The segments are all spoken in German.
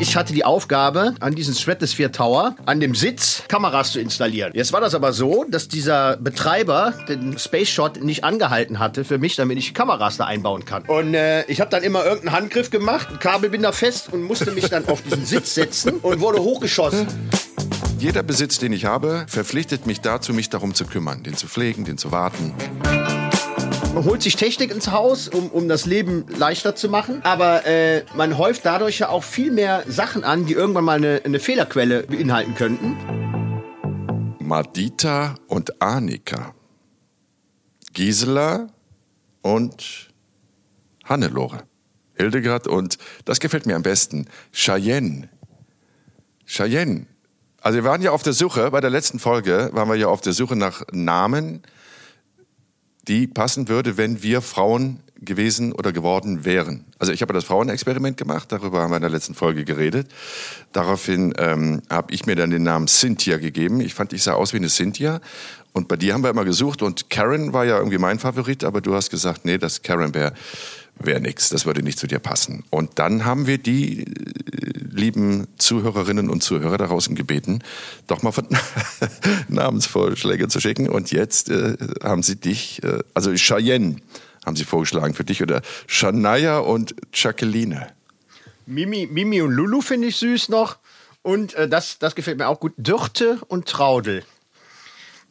Ich hatte die Aufgabe, an diesem Stratosphere Tower, an dem Sitz, Kameras zu installieren. Jetzt war das aber so, dass dieser Betreiber den Space Shot nicht angehalten hatte für mich, damit ich Kameras da einbauen kann. Und äh, ich habe dann immer irgendeinen Handgriff gemacht, einen Kabelbinder fest und musste mich dann auf diesen Sitz setzen und wurde hochgeschossen. Jeder Besitz, den ich habe, verpflichtet mich dazu, mich darum zu kümmern, den zu pflegen, den zu warten. Man holt sich Technik ins Haus, um, um das Leben leichter zu machen. Aber äh, man häuft dadurch ja auch viel mehr Sachen an, die irgendwann mal eine, eine Fehlerquelle beinhalten könnten. Madita und Annika. Gisela und Hannelore. Hildegard und, das gefällt mir am besten, Cheyenne. Cheyenne. Also wir waren ja auf der Suche, bei der letzten Folge waren wir ja auf der Suche nach Namen, die passen würde, wenn wir Frauen gewesen oder geworden wären. Also ich habe das Frauenexperiment gemacht, darüber haben wir in der letzten Folge geredet. Daraufhin ähm, habe ich mir dann den Namen Cynthia gegeben. Ich fand, ich sah aus wie eine Cynthia. Und bei dir haben wir immer gesucht und Karen war ja irgendwie mein Favorit, aber du hast gesagt, nee, das Karen wäre wär nix, das würde nicht zu dir passen. Und dann haben wir die äh, lieben Zuhörerinnen und Zuhörer da draußen gebeten, doch mal Namensvorschläge zu schicken. Und jetzt äh, haben sie dich, äh, also Cheyenne haben sie vorgeschlagen für dich oder Shania und Jacqueline. Mimi, Mimi und Lulu finde ich süß noch. Und äh, das, das gefällt mir auch gut. Dürte und Traudel.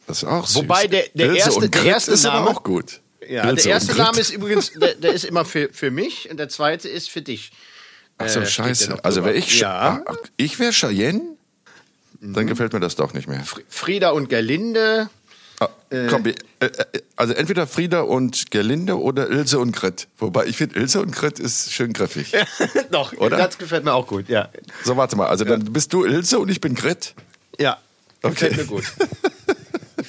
Das ist auch süß. Wobei der, der Ilse erste, und der erste ist Name, aber auch gut. Ja, Ilse der erste. Name ist übrigens, der, der ist immer für, für mich und der zweite ist für dich. Ach so, äh, scheiße. Also wäre ich, Ja. ich wäre Cheyenne, Mhm. dann gefällt mir das doch nicht mehr. Frieda und Gerlinde. Ah, komm, äh, äh, also entweder Frieda und Gerlinde oder Ilse und Grit. Wobei ich finde, Ilse und Grit ist schön griffig. Doch, Oder? das gefällt mir auch gut, ja. So, warte mal. Also dann bist du Ilse und ich bin Grit. Ja, gefällt Okay. mir gut.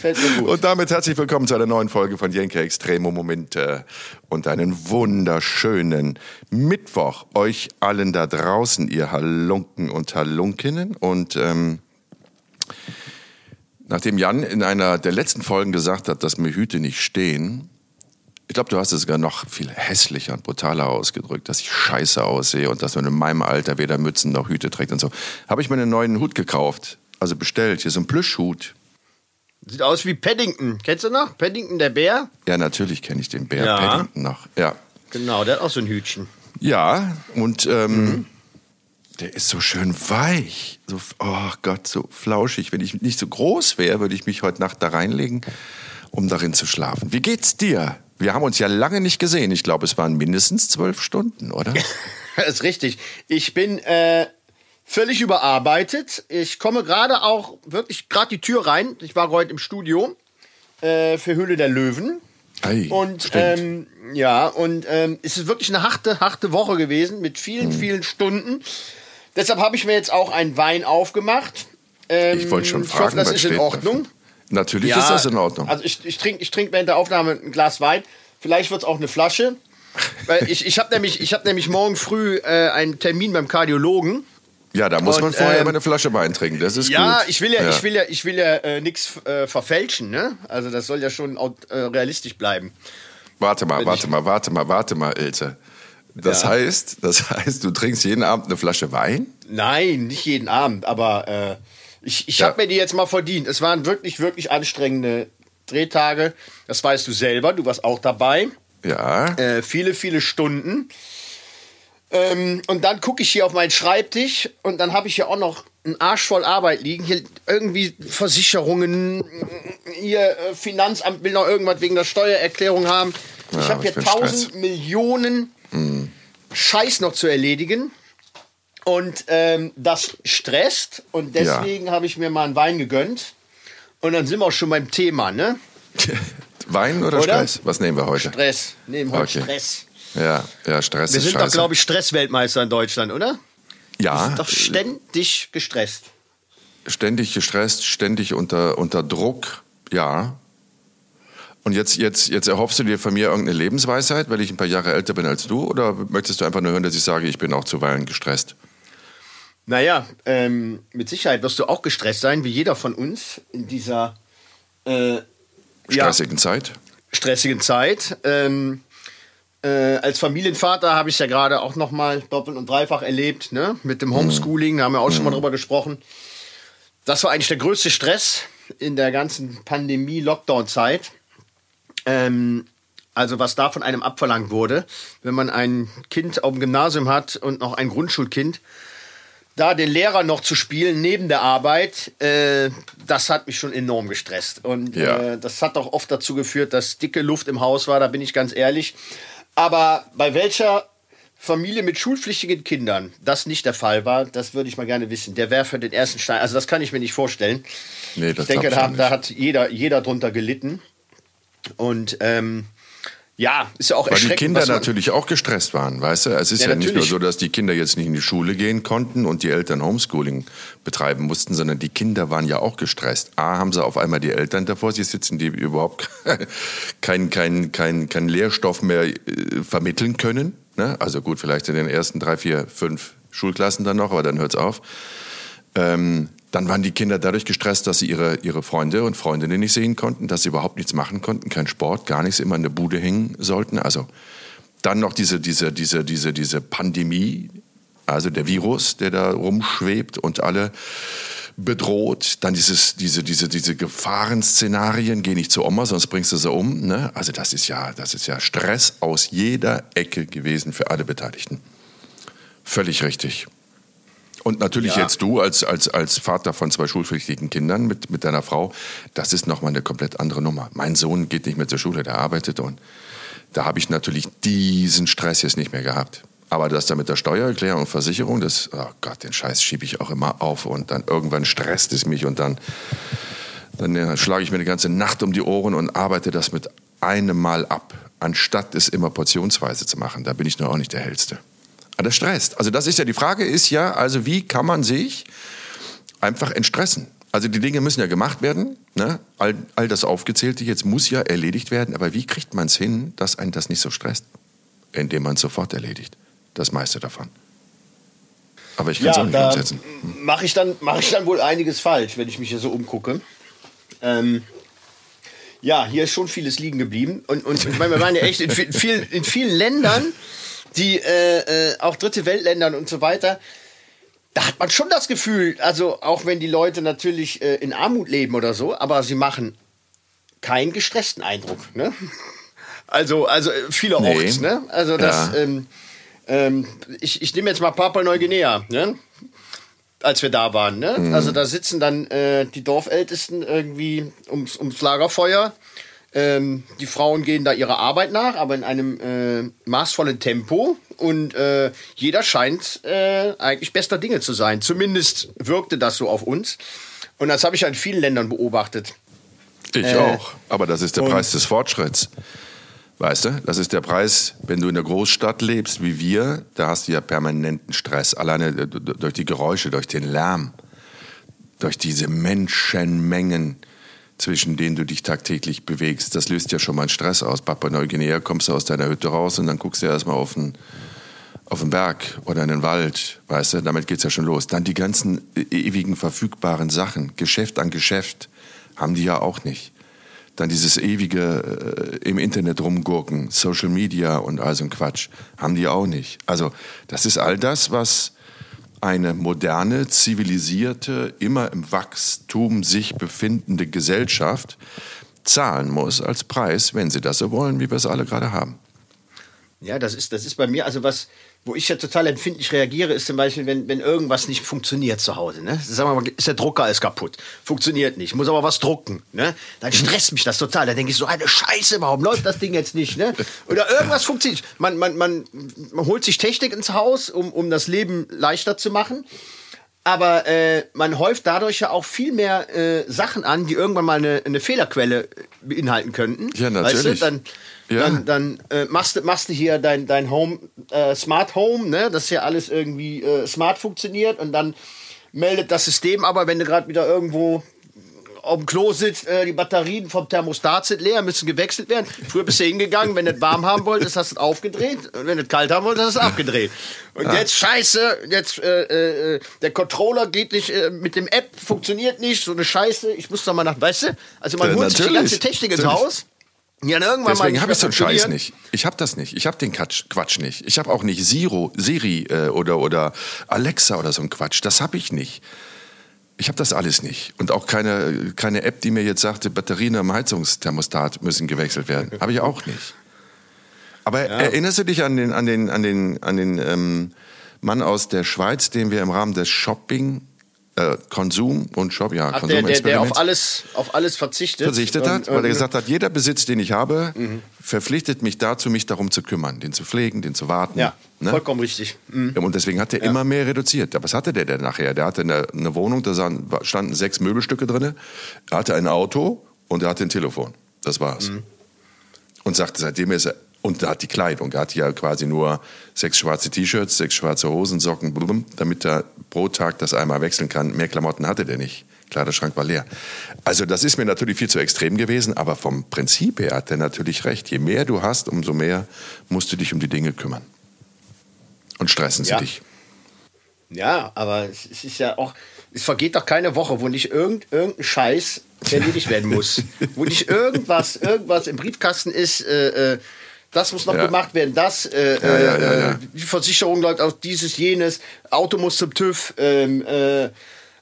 gefällt mir gut. Und damit herzlich willkommen zu einer neuen Folge von Jenke Extremo Momente und einen wunderschönen Mittwoch euch allen da draußen, ihr Halunken und Halunkinnen. Und ähm, nachdem Jan in einer der letzten Folgen gesagt hat, dass mir Hüte nicht stehen, ich glaube, du hast es sogar noch viel hässlicher und brutaler ausgedrückt, dass ich scheiße aussehe und dass man in meinem Alter weder Mützen noch Hüte trägt und so. Habe ich mir einen neuen Hut gekauft, also bestellt, hier so ein Plüschhut. Sieht aus wie Paddington. Kennst du noch? Paddington, der Bär? Ja, natürlich kenne ich den Bär Ja. Paddington noch. Ja, Genau, der hat auch so ein Hütchen. ja und ähm, der ist so schön weich. So, oh Gott, so flauschig. Wenn ich nicht so groß wäre, würde ich mich heute Nacht da reinlegen, um darin zu schlafen. Wie geht's dir? Wir haben uns ja lange nicht gesehen. Ich glaube, es waren mindestens zwölf Stunden, oder? Das ist richtig. Ich bin äh, völlig überarbeitet. Ich komme gerade auch wirklich gerade die Tür rein. Ich war heute im Studio äh, für Höhle der Löwen. Ei, Und ähm, ja, und ähm, es ist wirklich eine harte, harte Woche gewesen mit vielen, Hm. vielen Stunden. Deshalb habe ich mir jetzt auch einen Wein aufgemacht. Ähm, ich wollte schon ich fragen, hoffe, das was ist in Ordnung. dafür? Natürlich ist das in Ordnung. Also ich, ich trinke ich trink während der Aufnahme ein Glas Wein. Vielleicht wird es auch eine Flasche. Weil ich, ich habe nämlich, ich hab nämlich morgen früh äh, einen Termin beim Kardiologen. Ja, da muss und, man vorher ähm, eine Flasche Wein trinken. Das ist Ja, gut. ich will ja, ich will ja, ich will ja äh, nichts äh, verfälschen, ne? Also das soll ja schon äh, realistisch bleiben. Warte mal, Wenn warte mal, warte mal, warte mal, Ilse. Das Ja. heißt, das heißt, du trinkst jeden Abend eine Flasche Wein? Nein, nicht jeden Abend, aber äh, ich, ich Ja. habe mir die jetzt mal verdient. Es waren wirklich, wirklich anstrengende Drehtage. Das weißt du selber, du warst auch dabei. Ja. Äh, viele, viele Stunden. Ähm, und dann gucke ich hier auf meinen Schreibtisch und dann habe ich hier auch noch einen Arsch voll Arbeit liegen. Hier irgendwie Versicherungen, hier äh, Finanzamt will noch irgendwas wegen der Steuererklärung haben. ich Ja, habe hier ich tausend. Millionen Scheiß noch zu erledigen. Und ähm, das stresst und deswegen habe ich mir mal einen Wein gegönnt. Und dann sind wir auch schon beim Thema, ne? Wein oder, Oder? Stress? Was nehmen wir heute? Stress. Nehmen heute Okay. Stress. Ja, ja, Stress Wir sind doch, glaube ich, Stressweltmeister in Deutschland, oder? Wir ja, sind doch ständig gestresst. ständig gestresst, ständig unter, unter Druck. Ja. Und jetzt, jetzt, jetzt erhoffst du dir von mir irgendeine Lebensweisheit, weil ich ein paar Jahre älter bin als du? Oder möchtest du einfach nur hören, dass ich sage, ich bin auch zuweilen gestresst? Naja, ähm, mit Sicherheit wirst du auch gestresst sein, wie jeder von uns in dieser äh, ja, Stressigen Zeit? stressigen Zeit. Ähm, Äh, als Familienvater habe ich es ja gerade auch noch mal doppelt und dreifach erlebt, ne? Mit dem Homeschooling, da haben wir auch schon mal drüber gesprochen. Das war eigentlich der größte Stress in der ganzen Pandemie-Lockdown-Zeit. Ähm, also was da von einem abverlangt wurde, wenn man ein Kind auf dem Gymnasium hat und noch ein Grundschulkind, da den Lehrer noch zu spielen neben der Arbeit, äh, das hat mich schon enorm gestresst. Und Ja. äh, das hat auch oft dazu geführt, dass dicke Luft im Haus war, da bin ich ganz ehrlich. Aber bei welcher Familie mit schulpflichtigen Kindern das nicht der Fall war, das würde ich mal gerne wissen. Der wäre für den ersten Stein, also das kann ich mir nicht vorstellen. Nee, das ich denke, ich da, da hat jeder, jeder drunter gelitten. Und ähm, ja, ist ja auch Weil die erschreckend. Kinder was man- natürlich auch gestresst waren, weißt du? Es ist ja, Ja, nicht nur so, dass die Kinder jetzt nicht in die Schule gehen konnten und die Eltern Homeschooling betreiben mussten, sondern die Kinder waren ja auch gestresst. A, haben sie auf einmal die Eltern davor sich sitzen, die überhaupt keinen kein, kein, kein Lehrstoff mehr äh, vermitteln können. Ne? Also gut, vielleicht in den ersten drei, vier, fünf Schulklassen dann noch, aber dann hört's auf. Ähm, dann waren die Kinder dadurch gestresst, dass sie ihre, ihre Freunde und Freundinnen nicht sehen konnten, dass sie überhaupt nichts machen konnten, kein Sport, gar nichts, immer in der Bude hängen sollten. Also dann noch diese, diese, diese, diese, diese Pandemie, also der Virus, der da rumschwebt und alle bedroht. Dann dieses, diese, diese, diese Gefahrenszenarien, geh nicht zu Oma, sonst bringst du sie um. Ne? Also das ist ja, das ist ja Stress aus jeder Ecke gewesen für alle Beteiligten. Völlig richtig. Und natürlich Ja. jetzt du als, als, als Vater von zwei schulpflichtigen Kindern mit, mit deiner Frau, das ist nochmal eine komplett andere Nummer. Mein Sohn geht nicht mehr zur Schule, der arbeitet und da habe ich natürlich diesen Stress jetzt nicht mehr gehabt. Aber das da mit der Steuererklärung und Versicherung, das, oh Gott, den Scheiß schiebe ich auch immer auf und dann irgendwann stresst es mich und dann, dann äh, schlage ich mir eine ganze Nacht um die Ohren und arbeite das mit einem Mal ab, anstatt es immer portionsweise zu machen. Da bin ich nur auch nicht der Hellste. Das stresst. Also das ist ja, die Frage ist ja, also wie kann man sich einfach entstressen? Also die Dinge müssen ja gemacht werden, ne? all, all das Aufgezählte jetzt muss ja erledigt werden, aber wie kriegt man es hin, dass einen das nicht so stresst? Indem man es sofort erledigt, das meiste davon. Aber ich kann es auch nicht umsetzen. mache ich, dann- mach ich dann wohl einiges falsch, wenn ich mich hier so umgucke. Ähm, ja, hier ist schon vieles liegen geblieben. Und, und ich meine, wir waren ja echt in, vi- viel, in vielen Ländern, die äh, äh, auch dritte Weltländern und so weiter, da hat man schon das Gefühl, also auch wenn die Leute natürlich äh, in Armut leben oder so, aber sie machen keinen gestressten Eindruck. Ne? Also, also äh, vielerorts. Nee. Ne? Also das, Ja. ähm, ähm, ich, ich nehme jetzt mal Papua-Neuguinea. Ne? als wir da waren. Ne? Mhm. Also da sitzen dann äh, die Dorfältesten irgendwie ums, ums Lagerfeuer. Ähm, die Frauen gehen da ihrer Arbeit nach, aber in einem äh, maßvollen Tempo. Und äh, jeder scheint äh, eigentlich bester Dinge zu sein. Zumindest wirkte das so auf uns. Und das habe ich ja in vielen Ländern beobachtet. Ich Äh, auch. Aber das ist der Preis des Fortschritts. Weißt du, das ist der Preis, wenn du in der Großstadt lebst wie wir, da hast du ja permanenten Stress. Alleine durch die Geräusche, durch den Lärm, durch diese Menschenmengen, zwischen denen du dich tagtäglich bewegst. Das löst ja schon mal einen Stress aus. Papua Neuguinea kommst du aus deiner Hütte raus und dann guckst du erstmal auf den, auf den Berg oder in den Wald, weißt du, damit geht's ja schon los. Dann die ganzen äh, ewigen verfügbaren Sachen, Geschäft an Geschäft, haben die ja auch nicht. Dann dieses ewige äh, im Internet rumgurken, Social Media und all so ein Quatsch, haben die auch nicht. Also das ist all das, was eine moderne, zivilisierte, immer im Wachstum sich befindende Gesellschaft zahlen muss als Preis, wenn sie das so wollen, wie wir es alle gerade haben. Ja, das ist, das ist bei mir, also was, wo ich ja total empfindlich reagiere, ist zum Beispiel, wenn, wenn irgendwas nicht funktioniert zu Hause. Ne? Sagen wir mal, ist der Drucker ist kaputt, funktioniert nicht, muss aber was drucken. Ne? Dann stresst mich das total. Da denke ich so, eine Scheiße, warum läuft das Ding jetzt nicht? Ne? Oder irgendwas funktioniert. Man, man, man, man holt sich Technik ins Haus, um, um das Leben leichter zu machen. Aber äh, man häuft dadurch ja auch viel mehr äh, Sachen an, die irgendwann mal eine, eine Fehlerquelle beinhalten könnten. Ja, natürlich. Weißt du? Dann, Ja. dann, dann äh, machst, du- machst du hier dein, dein Home, äh, Smart Home, ne? dass hier alles irgendwie äh, smart funktioniert und dann meldet das System aber, wenn du gerade wieder irgendwo auf dem Klo sitzt, äh, die Batterien vom Thermostat sind leer, müssen gewechselt werden. Früher bist du hingegangen, wenn du es warm haben wolltest, hast du es aufgedreht und wenn du es kalt haben wolltest, hast du es abgedreht. Und jetzt scheiße, jetzt äh, äh, der Controller geht nicht äh, mit dem App, funktioniert nicht, so eine Scheiße. Ich muss doch mal nach, weißt du? Also man Ja, holt sich die natürlich. ganze Technik ins Natürlich. Haus Ja, irgendwann Deswegen habe ich so einen Scheiß nicht. Ich habe das nicht. Ich habe den Quatsch, Quatsch nicht. Ich habe auch nicht Zero, Siri äh, oder, oder Alexa oder so ein Quatsch. Das habe ich nicht. Ich habe das alles nicht. Und auch keine, keine App, die mir jetzt sagte, Batterien am Heizungsthermostat müssen gewechselt werden. Habe ich auch nicht. Aber ja. erinnerst du dich an den, an den, an den, an den ähm, Mann aus der Schweiz, den wir im Rahmen des Shopping äh, Konsum und Shop, ja, Ach, der, der, der auf alles, auf alles verzichtet. Verzichtet hat, und, weil er gesagt hat, jeder Besitz, den ich habe, mhm. verpflichtet mich dazu, mich darum zu kümmern, den zu pflegen, den zu warten. Ja, ne? vollkommen richtig. Mhm. Und deswegen hat er ja. immer mehr reduziert. Was hatte der denn nachher? Der hatte eine, eine Wohnung, da standen sechs Möbelstücke drin, er hatte ein Auto und er hatte ein Telefon. Das war's. Mhm. Und sagte, seitdem ist er und er hat die Kleidung. Er hat ja quasi nur sechs schwarze T-Shirts, sechs schwarze Hosen, Socken, blum, damit er pro Tag das einmal wechseln kann. Mehr Klamotten hatte der nicht. Kleiderschrank war leer. Also das ist mir natürlich viel zu extrem gewesen, aber vom Prinzip her hat er natürlich recht. Je mehr du hast, umso mehr musst du dich um die Dinge kümmern. Und stressen sie ja. dich. Ja, aber es ist ja auch, es vergeht doch keine Woche, wo nicht irgend, irgendein Scheiß erledigt werden muss. wo nicht irgendwas, irgendwas im Briefkasten ist, äh, äh das muss noch ja. gemacht werden, das, äh, ja, äh, die Versicherung läuft auf dieses, jenes, Auto muss zum TÜV, ähm, äh,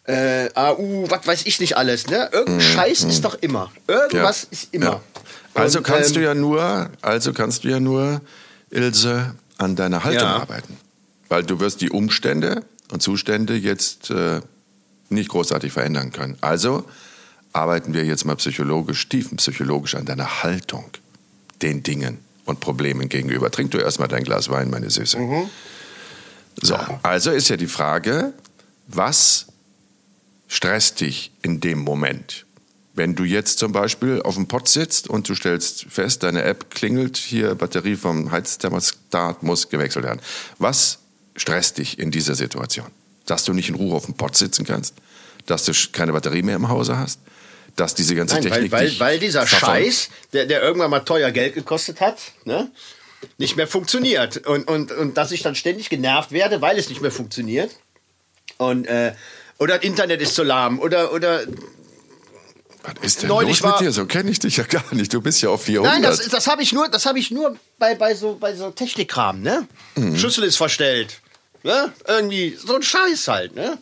äh, AU, was weiß ich nicht alles. Ne? Irgendein mhm. Scheiß ist mhm. doch immer. Irgendwas ist immer. Also Und, kannst ähm, du ja nur, also kannst du ja nur, Ilse, an deiner Haltung arbeiten. Weil du wirst die Umstände und Zustände jetzt äh, nicht großartig verändern können. Also arbeiten wir jetzt mal psychologisch, tiefenpsychologisch an deiner Haltung, den Dingen und Problemen gegenüber. Trink du erstmal dein Glas Wein, meine Süße. Mhm. So, also ist ja die Frage, was stresst dich in dem Moment? Wenn du jetzt zum Beispiel auf dem Pott sitzt und du stellst fest, deine App klingelt, hier Batterie vom Heizthermostat muss gewechselt werden. Was stresst dich in dieser Situation? Dass du nicht in Ruhe auf dem Pott sitzen kannst? Dass du keine Batterie mehr im Hause hast? Dass diese ganze Nein, Technik. Weil, weil, weil dieser Scheiß, der, der irgendwann mal teuer Geld gekostet hat, ne, nicht mehr funktioniert. Und, und, und dass ich dann ständig genervt werde, weil es nicht mehr funktioniert. Und, äh, oder das Internet ist zu lahm. Oder, oder was ist denn Neulich los mit dir? So kenne ich dich ja gar nicht. Du bist ja auf 400. Nein, das, das habe ich nur, das hab ich nur bei, bei so, bei so Technikkram. Ne? Mhm. Schlüssel ist verstellt. Ne? Irgendwie so ein Scheiß halt. Ne?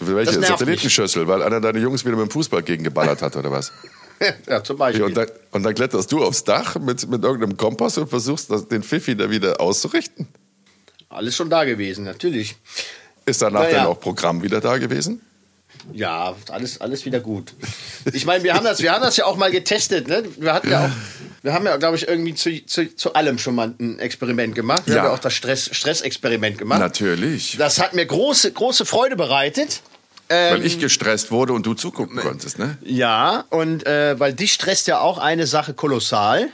Welche Satellitenschüssel? Weil einer deiner Jungs wieder mit dem Fußball gegengeballert hat oder was? ja, zum Beispiel. Und dann, und dann, kletterst du aufs Dach mit, mit irgendeinem Kompass und versuchst, das, den Pfiffi da wieder auszurichten? Alles schon da gewesen, natürlich. Ist danach naja. dann auch Programm wieder da gewesen? Ja, alles, alles wieder gut. Ich meine, wir haben das, wir haben das ja auch mal getestet. Ne? Wir hatten ja auch, wir haben ja, glaube ich, irgendwie zu, zu, zu allem schon mal ein Experiment gemacht. Wir ja. haben ja auch das Stress, Stressexperiment gemacht. Natürlich. Das hat mir große, große Freude bereitet. Ähm, weil ich gestresst wurde und du zugucken konntest, ne? Ja, und äh, weil dich stresst ja auch eine Sache kolossal.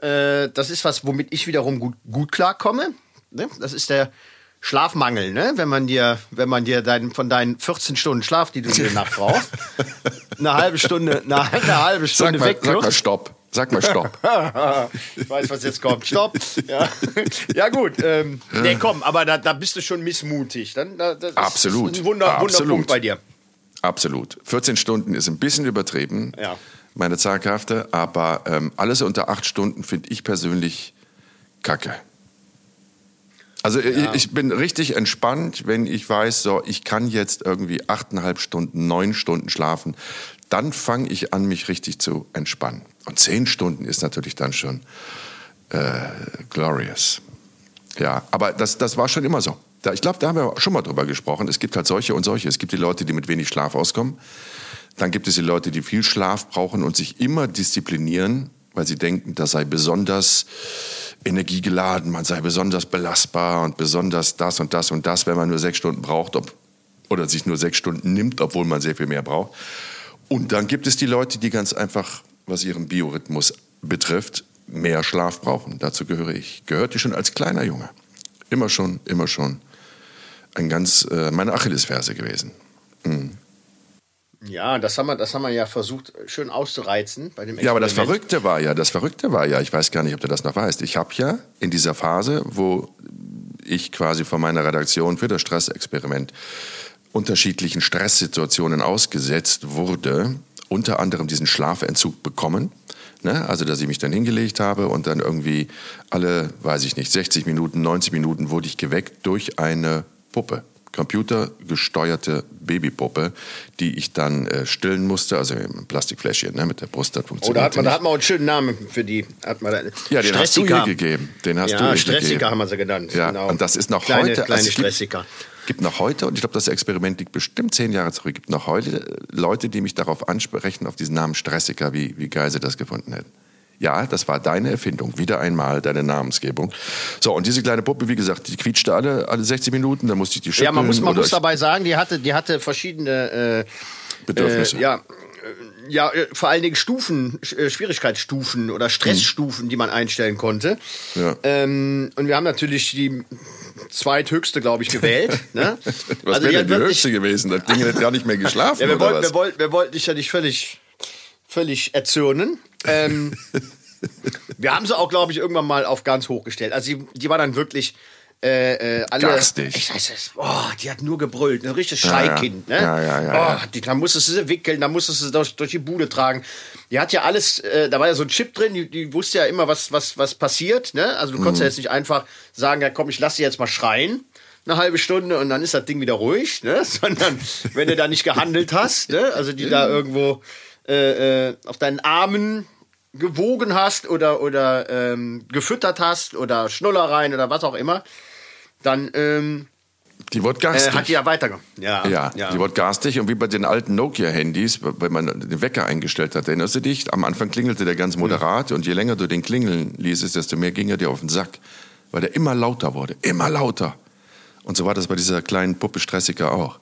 Äh, das ist was, womit ich wiederum gut, gut klarkomme. Ne? Das ist der Schlafmangel, ne? Wenn man dir, wenn man dir dein, von deinen 14 Stunden Schlaf, die du in der Nacht brauchst, eine halbe Stunde, eine, eine halbe Stunde sag mal, Sag mal Stopp. Sag mal Stopp. ich weiß, was jetzt kommt. Stopp. Ja, ja gut. Ähm, nee, komm, aber da, da bist du schon missmutig. Dann, da, das Absolut. Ist ein Wunder, Absolut. Wunderpunkt bei dir. Absolut. 14 Stunden ist ein bisschen übertrieben, ja. meine Zahlkräfte, aber ähm, alles unter 8 Stunden finde ich persönlich kacke. Also ja. ich, ich, bin richtig entspannt, wenn ich weiß, so ich kann jetzt irgendwie achteinhalb Stunden, neun Stunden schlafen dann fange ich an, mich richtig zu entspannen. Und zehn Stunden ist natürlich dann schon äh, glorious. Ja, aber das, das war schon immer so. Da, ich glaube, da haben wir schon mal drüber gesprochen. Es gibt halt solche und solche. Es gibt die Leute, die mit wenig Schlaf auskommen. Dann gibt es die Leute, die viel Schlaf brauchen und sich immer disziplinieren, weil sie denken, das sei besonders energiegeladen, man sei besonders belastbar und besonders das und das und das, wenn man nur sechs Stunden braucht ob, oder sich nur sechs Stunden nimmt, obwohl man sehr viel mehr braucht. Und dann gibt es die Leute, die ganz einfach, was ihren Biorhythmus betrifft, mehr Schlaf brauchen. Dazu gehöre ich. Gehörte schon als kleiner Junge. Immer schon, immer schon. Ein ganz, äh, meine Achillesferse gewesen. Mhm. Ja, das haben, wir, das haben wir ja versucht, schön auszureizen bei dem Ja, aber das Verrückte war ja, das Verrückte war ja, ich weiß gar nicht, ob du das noch weißt. Ich habe ja in dieser Phase, wo ich quasi von meiner Redaktion für das Stressexperiment unterschiedlichen Stresssituationen ausgesetzt wurde, unter anderem diesen Schlafentzug bekommen. Ne? Also, dass ich mich dann hingelegt habe und dann irgendwie alle, weiß ich nicht, 60 Minuten, 90 Minuten wurde ich geweckt durch eine Puppe computergesteuerte Babypuppe, die ich dann äh, stillen musste, also im Plastikfläschchen ne, mit der Brust. Das funktioniert oh, da hat man, da hat man auch einen schönen Namen für die. Hat man da, ja, den hast du ihr gegeben. Den hast ja, du ihr Stressiker gegeben. haben wir sie genannt. Ja, genau. und das ist noch kleine, heute. Kleine also Stressiker. Gibt, gibt noch heute, und ich glaube, das Experiment liegt bestimmt zehn Jahre zurück, gibt noch heute Leute, die mich darauf ansprechen, auf diesen Namen Stressiker, wie, wie geil sie das gefunden hätten. Ja, das war deine Erfindung. Wieder einmal deine Namensgebung. So, und diese kleine Puppe, wie gesagt, die quietschte alle, alle 60 Minuten, dann musste ich die schütteln. Ja, man muss, man muss dabei sagen, die hatte, die hatte verschiedene äh, Bedürfnisse. Äh, ja, äh, ja, äh, vor allen Dingen Stufen, äh, Schwierigkeitsstufen oder Stressstufen, mhm. die man einstellen konnte. Ja. Ähm, und wir haben natürlich die zweithöchste, glaube ich, gewählt. Ne? Was also wäre denn die höchste gewesen? Das Ding hätte gar nicht mehr geschlafen. ja, wir, wollten, wir, wollten, wir wollten dich ja nicht völlig, völlig erzürnen. Ähm, wir haben sie auch, glaube ich, irgendwann mal auf ganz hoch gestellt. Also die, die war dann wirklich äh, äh, alle. Garstig. Ich weiß es. Oh, die hat nur gebrüllt, ein richtiges Schreikind. Ja, ja. Ne? Ja, ja, ja, oh, die, da musstest du sie wickeln, da musstest du sie durch, durch die Bude tragen. Die hat ja alles, äh, da war ja so ein Chip drin, die, die wusste ja immer, was, was, was passiert. Ne? Also du konntest ja mhm. jetzt nicht einfach sagen, ja komm, ich lass sie jetzt mal schreien eine halbe Stunde und dann ist das Ding wieder ruhig, ne? sondern wenn du da nicht gehandelt hast, ne? also die da irgendwo äh, äh, auf deinen Armen gewogen hast oder, oder ähm, gefüttert hast oder Schnullereien oder was auch immer, dann ähm, die wird garstig. Äh, hat die ja weitergemacht. Ja, ja, ja, die wird garstig. Und wie bei den alten Nokia-Handys, wenn man den Wecker eingestellt hat, erinnerst du dich? Am Anfang klingelte der ganz moderat mhm. und je länger du den klingeln ließest, desto mehr ging er dir auf den Sack. Weil der immer lauter wurde, immer lauter. Und so war das bei dieser kleinen Puppe Stressiker auch.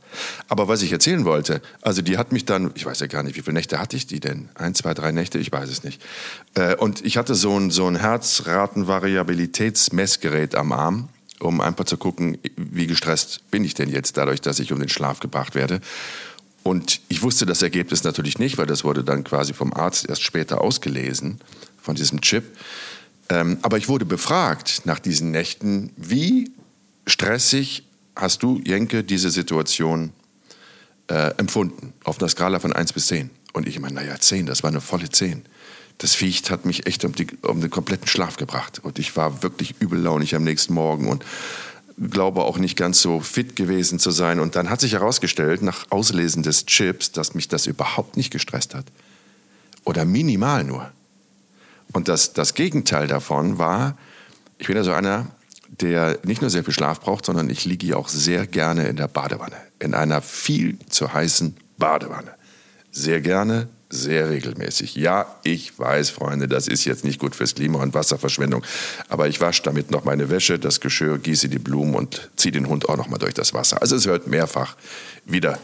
Aber was ich erzählen wollte, also die hat mich dann, ich weiß ja gar nicht, wie viele Nächte hatte ich die denn? Ein, zwei, drei Nächte, ich weiß es nicht. Äh, und ich hatte so ein, so ein Herzratenvariabilitätsmessgerät am Arm, um einfach zu gucken, wie gestresst bin ich denn jetzt dadurch, dass ich um den Schlaf gebracht werde. Und ich wusste das Ergebnis natürlich nicht, weil das wurde dann quasi vom Arzt erst später ausgelesen, von diesem Chip. Ähm, aber ich wurde befragt nach diesen Nächten, wie stressig hast du, Jenke, diese Situation äh, empfunden? Auf einer Skala von 1 bis 10. Und ich meine, naja, 10, das war eine volle 10. Das Viech hat mich echt um, die, um den kompletten Schlaf gebracht. Und ich war wirklich übellaunig am nächsten Morgen und glaube auch nicht ganz so fit gewesen zu sein. Und dann hat sich herausgestellt, nach Auslesen des Chips, dass mich das überhaupt nicht gestresst hat. Oder minimal nur. Und das, das Gegenteil davon war, ich bin ja so einer, der nicht nur sehr viel Schlaf braucht, sondern ich liege ja auch sehr gerne in der Badewanne. In einer viel zu heißen Badewanne. Sehr gerne, sehr regelmäßig. Ja, ich weiß, Freunde, das ist jetzt nicht gut fürs Klima und Wasserverschwendung, aber ich wasche damit noch meine Wäsche, das Geschirr, gieße die Blumen und ziehe den Hund auch noch mal durch das Wasser. Also es wird mehrfach wieder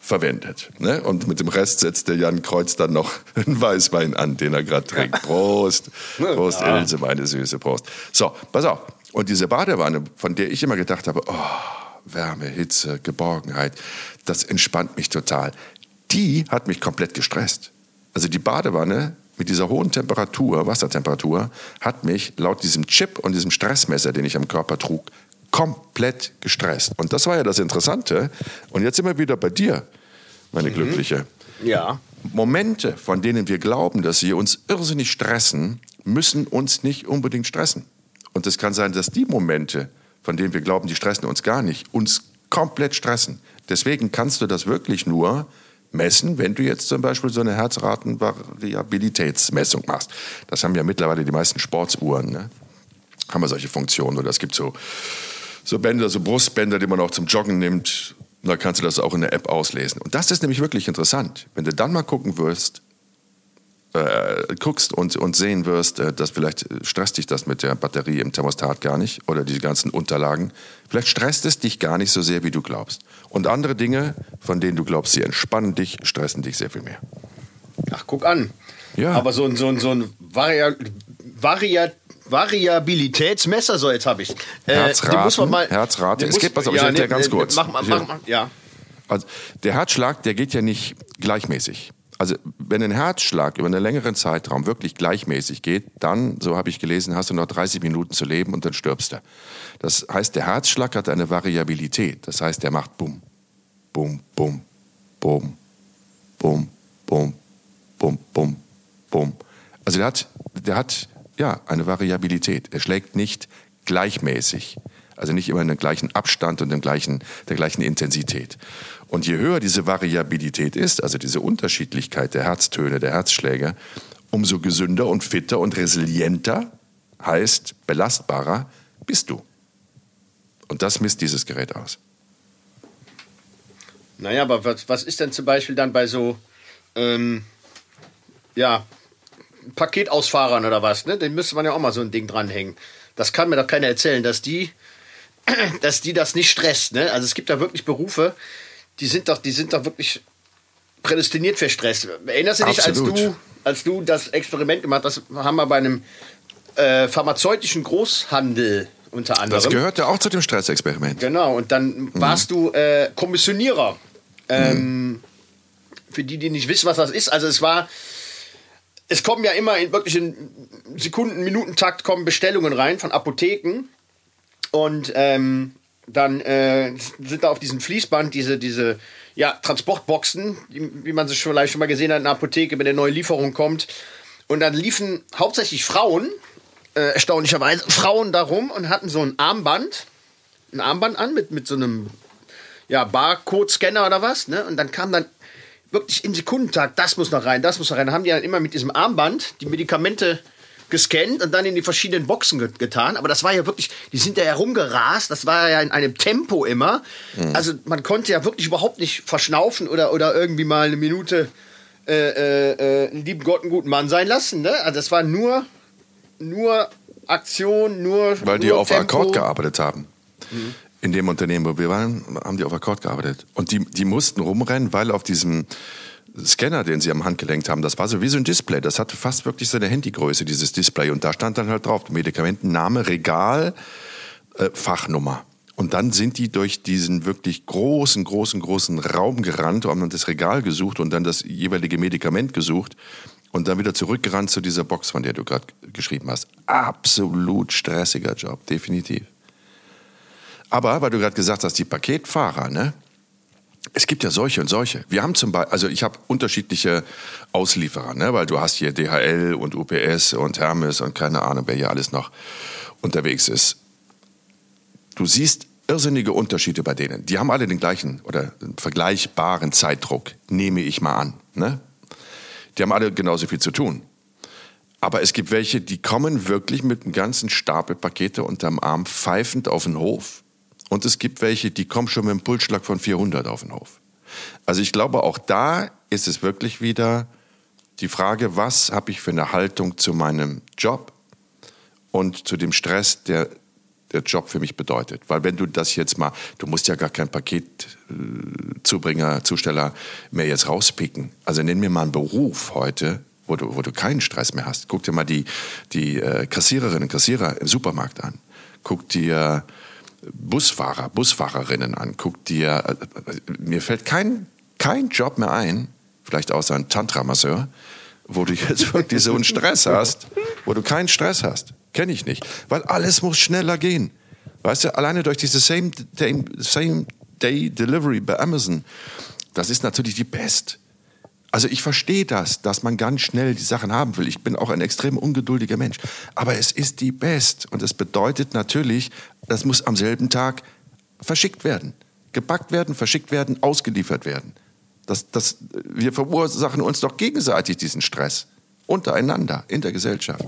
verwendet. Ne? Und mit dem Rest setzt der Jan Kreuz dann noch einen Weißwein an, den er gerade trinkt. Prost, Prost, ja. Ilse, meine Süße, Prost. So, pass auf. Und diese Badewanne, von der ich immer gedacht habe, oh, Wärme, Hitze, Geborgenheit, das entspannt mich total. Die hat mich komplett gestresst. Also die Badewanne mit dieser hohen Temperatur, Wassertemperatur, hat mich laut diesem Chip und diesem Stressmesser, den ich am Körper trug, komplett gestresst. Und das war ja das Interessante. Und jetzt sind wir wieder bei dir, meine mhm. Glückliche. Ja. Momente, von denen wir glauben, dass sie uns irrsinnig stressen, müssen uns nicht unbedingt stressen. Und es kann sein, dass die Momente, von denen wir glauben, die stressen uns gar nicht, uns komplett stressen. Deswegen kannst du das wirklich nur messen, wenn du jetzt zum Beispiel so eine Herzratenvariabilitätsmessung machst. Das haben ja mittlerweile die meisten Sportsuhren, ne? haben wir solche Funktionen. Oder es gibt so, so Bänder, so Brustbänder, die man auch zum Joggen nimmt. Da kannst du das auch in der App auslesen. Und das ist nämlich wirklich interessant. Wenn du dann mal gucken wirst, äh, guckst und, und sehen wirst, äh, dass vielleicht stresst dich das mit der Batterie im Thermostat gar nicht oder die ganzen Unterlagen. Vielleicht stresst es dich gar nicht so sehr, wie du glaubst. Und andere Dinge, von denen du glaubst, sie entspannen dich, stressen dich sehr viel mehr. Ach, guck an. Ja. Aber so ein, so ein, so ein Varia, Varia, Variabilitätsmesser, so jetzt habe ich. Äh, Herzraten, muss man mal, Herzrate. Es geht, pass auf, ja, ich ne, ganz ne, kurz. Mach, mach, mach, mach, ja. Also, der Herzschlag, der geht ja nicht gleichmäßig. Also wenn ein Herzschlag über einen längeren Zeitraum wirklich gleichmäßig geht, dann, so habe ich gelesen, hast du noch 30 Minuten zu leben und dann stirbst du. Das heißt, der Herzschlag hat eine Variabilität. Das heißt, der macht Bum, Bum, Bum, Bum, Bum, Bum, Bum, Bum, Bum. Also der hat, der hat ja eine Variabilität. Er schlägt nicht gleichmäßig. Also nicht immer in dem gleichen Abstand und dem gleichen, der gleichen Intensität. Und je höher diese Variabilität ist, also diese Unterschiedlichkeit der Herztöne, der Herzschläge, umso gesünder und fitter und resilienter, heißt belastbarer, bist du. Und das misst dieses Gerät aus. Naja, aber was, was ist denn zum Beispiel dann bei so, ähm, ja, Paketausfahrern oder was, ne? Den müsste man ja auch mal so ein Ding dranhängen. Das kann mir doch keiner erzählen, dass die, dass die das nicht stresst, ne? Also es gibt da wirklich Berufe, die sind doch, die sind doch wirklich prädestiniert für Stress. Erinnerst du dich, als du, als du das Experiment gemacht hast, haben wir bei einem äh, pharmazeutischen Großhandel unter anderem. Das gehört ja auch zu dem Stressexperiment. Genau, und dann mhm. warst du äh, Kommissionierer. Ähm, mhm. Für die, die nicht wissen, was das ist, also es war, es kommen ja immer in wirklich in Sekunden, Minutentakt kommen Bestellungen rein von Apotheken und ähm, dann äh, sind da auf diesem Fließband diese, diese ja, Transportboxen, wie man sie vielleicht schon mal gesehen hat in der Apotheke, wenn eine neue Lieferung kommt. Und dann liefen hauptsächlich Frauen, äh, erstaunlicherweise, Frauen darum und hatten so ein Armband, ein Armband an mit, mit so einem ja, Barcode-Scanner oder was, ne? Und dann kam dann wirklich in Sekundentag, das muss noch rein, das muss noch rein. Dann haben die dann immer mit diesem Armband die Medikamente gescannt und dann in die verschiedenen Boxen get getan. Aber das war ja wirklich, die sind ja herumgerast, das war ja in einem Tempo immer. Mhm. Also man konnte ja wirklich überhaupt nicht verschnaufen oder, oder irgendwie mal eine Minute äh, äh, äh lieben Gott einen guten Mann sein lassen. Ne? Also das war nur, nur Aktion, nur. Weil die nur auf Tempo. Akkord gearbeitet haben. Mhm. In dem Unternehmen, wo wir waren, haben die auf Akkord gearbeitet. Und die, die mussten rumrennen, weil auf diesem Scanner, den sie am Handgelenk haben, das war so wie so ein Display. Das hatte fast wirklich so eine Handygröße, dieses Display. Und da stand dann halt drauf, Medikamentenname, Regal, äh, Fachnummer. Und dann sind die durch diesen wirklich großen, großen, großen Raum gerannt, haben dann das Regal gesucht und dann das jeweilige Medikament gesucht und dann wieder zurückgerannt zu dieser Box, von der du gerade geschrieben hast. Absolut stressiger Job, definitiv. Aber, weil du gerade gesagt hast, die Paketfahrer, ne? Es gibt ja solche und solche. Wir haben zum Beispiel, also ich habe unterschiedliche Auslieferer, ne? weil du hast hier DHL und UPS und Hermes und keine Ahnung, wer hier alles noch unterwegs ist. Du siehst irrsinnige Unterschiede bei denen. Die haben alle den gleichen oder vergleichbaren Zeitdruck, nehme ich mal an. Ne? Die haben alle genauso viel zu tun. Aber es gibt welche, die kommen wirklich mit einem ganzen Stapel Pakete unterm Arm pfeifend auf den Hof und es gibt welche, die kommen schon mit einem Pulsschlag von 400 auf den Hof. Also ich glaube, auch da ist es wirklich wieder die Frage, was habe ich für eine Haltung zu meinem Job und zu dem Stress, der der Job für mich bedeutet. Weil wenn du das jetzt mal, du musst ja gar kein Paketzubringer, Zusteller mehr jetzt rauspicken. Also nenn mir mal einen Beruf heute, wo du, wo du keinen Stress mehr hast. Guck dir mal die, die äh, Kassiererinnen und Kassierer im Supermarkt an. Guck dir Busfahrer, Busfahrerinnen anguckt, die ja, äh, mir fällt kein, kein Job mehr ein, vielleicht außer ein Tantra-Masseur, wo du jetzt wirklich so einen Stress hast, wo du keinen Stress hast. Kenne ich nicht. Weil alles muss schneller gehen. Weißt du, alleine durch diese Same Day, Same Day Delivery bei Amazon, das ist natürlich die Pest. Also ich verstehe das, dass man ganz schnell die Sachen haben will. Ich bin auch ein extrem ungeduldiger Mensch. Aber es ist die Best. Und es bedeutet natürlich, das muss am selben Tag verschickt werden. Gepackt werden, verschickt werden, ausgeliefert werden. Das, das, wir verursachen uns doch gegenseitig diesen Stress. Untereinander, in der Gesellschaft.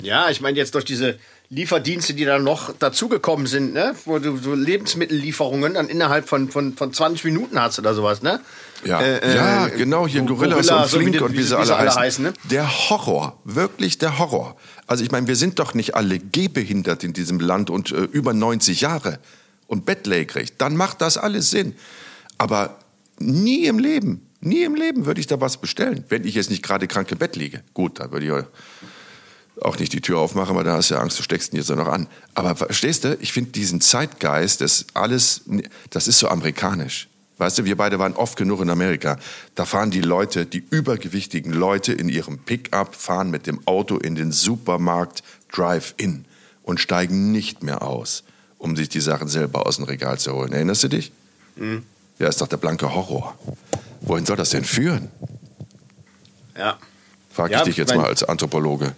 Ja, ich meine jetzt durch diese Lieferdienste, die dann noch dazugekommen sind, ne? wo du so Lebensmittellieferungen dann innerhalb von, von, von 20 Minuten hast oder sowas, ne? Ja, äh, ja äh, genau, hier Gorillas Gorilla, und Flink so und wie, wie sie alle, alle heißen. heißen ne? Der Horror, wirklich der Horror. Also ich meine, wir sind doch nicht alle gehbehindert in diesem Land und äh, über 90 Jahre und bettlägerig. Dann macht das alles Sinn. Aber nie im Leben, nie im Leben würde ich da was bestellen, wenn ich jetzt nicht gerade krank im Bett liege. Gut, da würde ich auch nicht die Tür aufmachen, weil da hast du ja Angst, du steckst ihn jetzt noch an. Aber verstehst du, ich finde diesen Zeitgeist, das alles, das ist so amerikanisch. Weißt du, wir beide waren oft genug in Amerika. Da fahren die Leute, die übergewichtigen Leute in ihrem Pickup, fahren mit dem Auto in den Supermarkt Drive-In und steigen nicht mehr aus, um sich die Sachen selber aus dem Regal zu holen. Erinnerst du dich? Mhm. Ja, ist doch der blanke Horror. Wohin soll das denn führen? Ja. Frag Ja, ich dich jetzt mal als Anthropologe.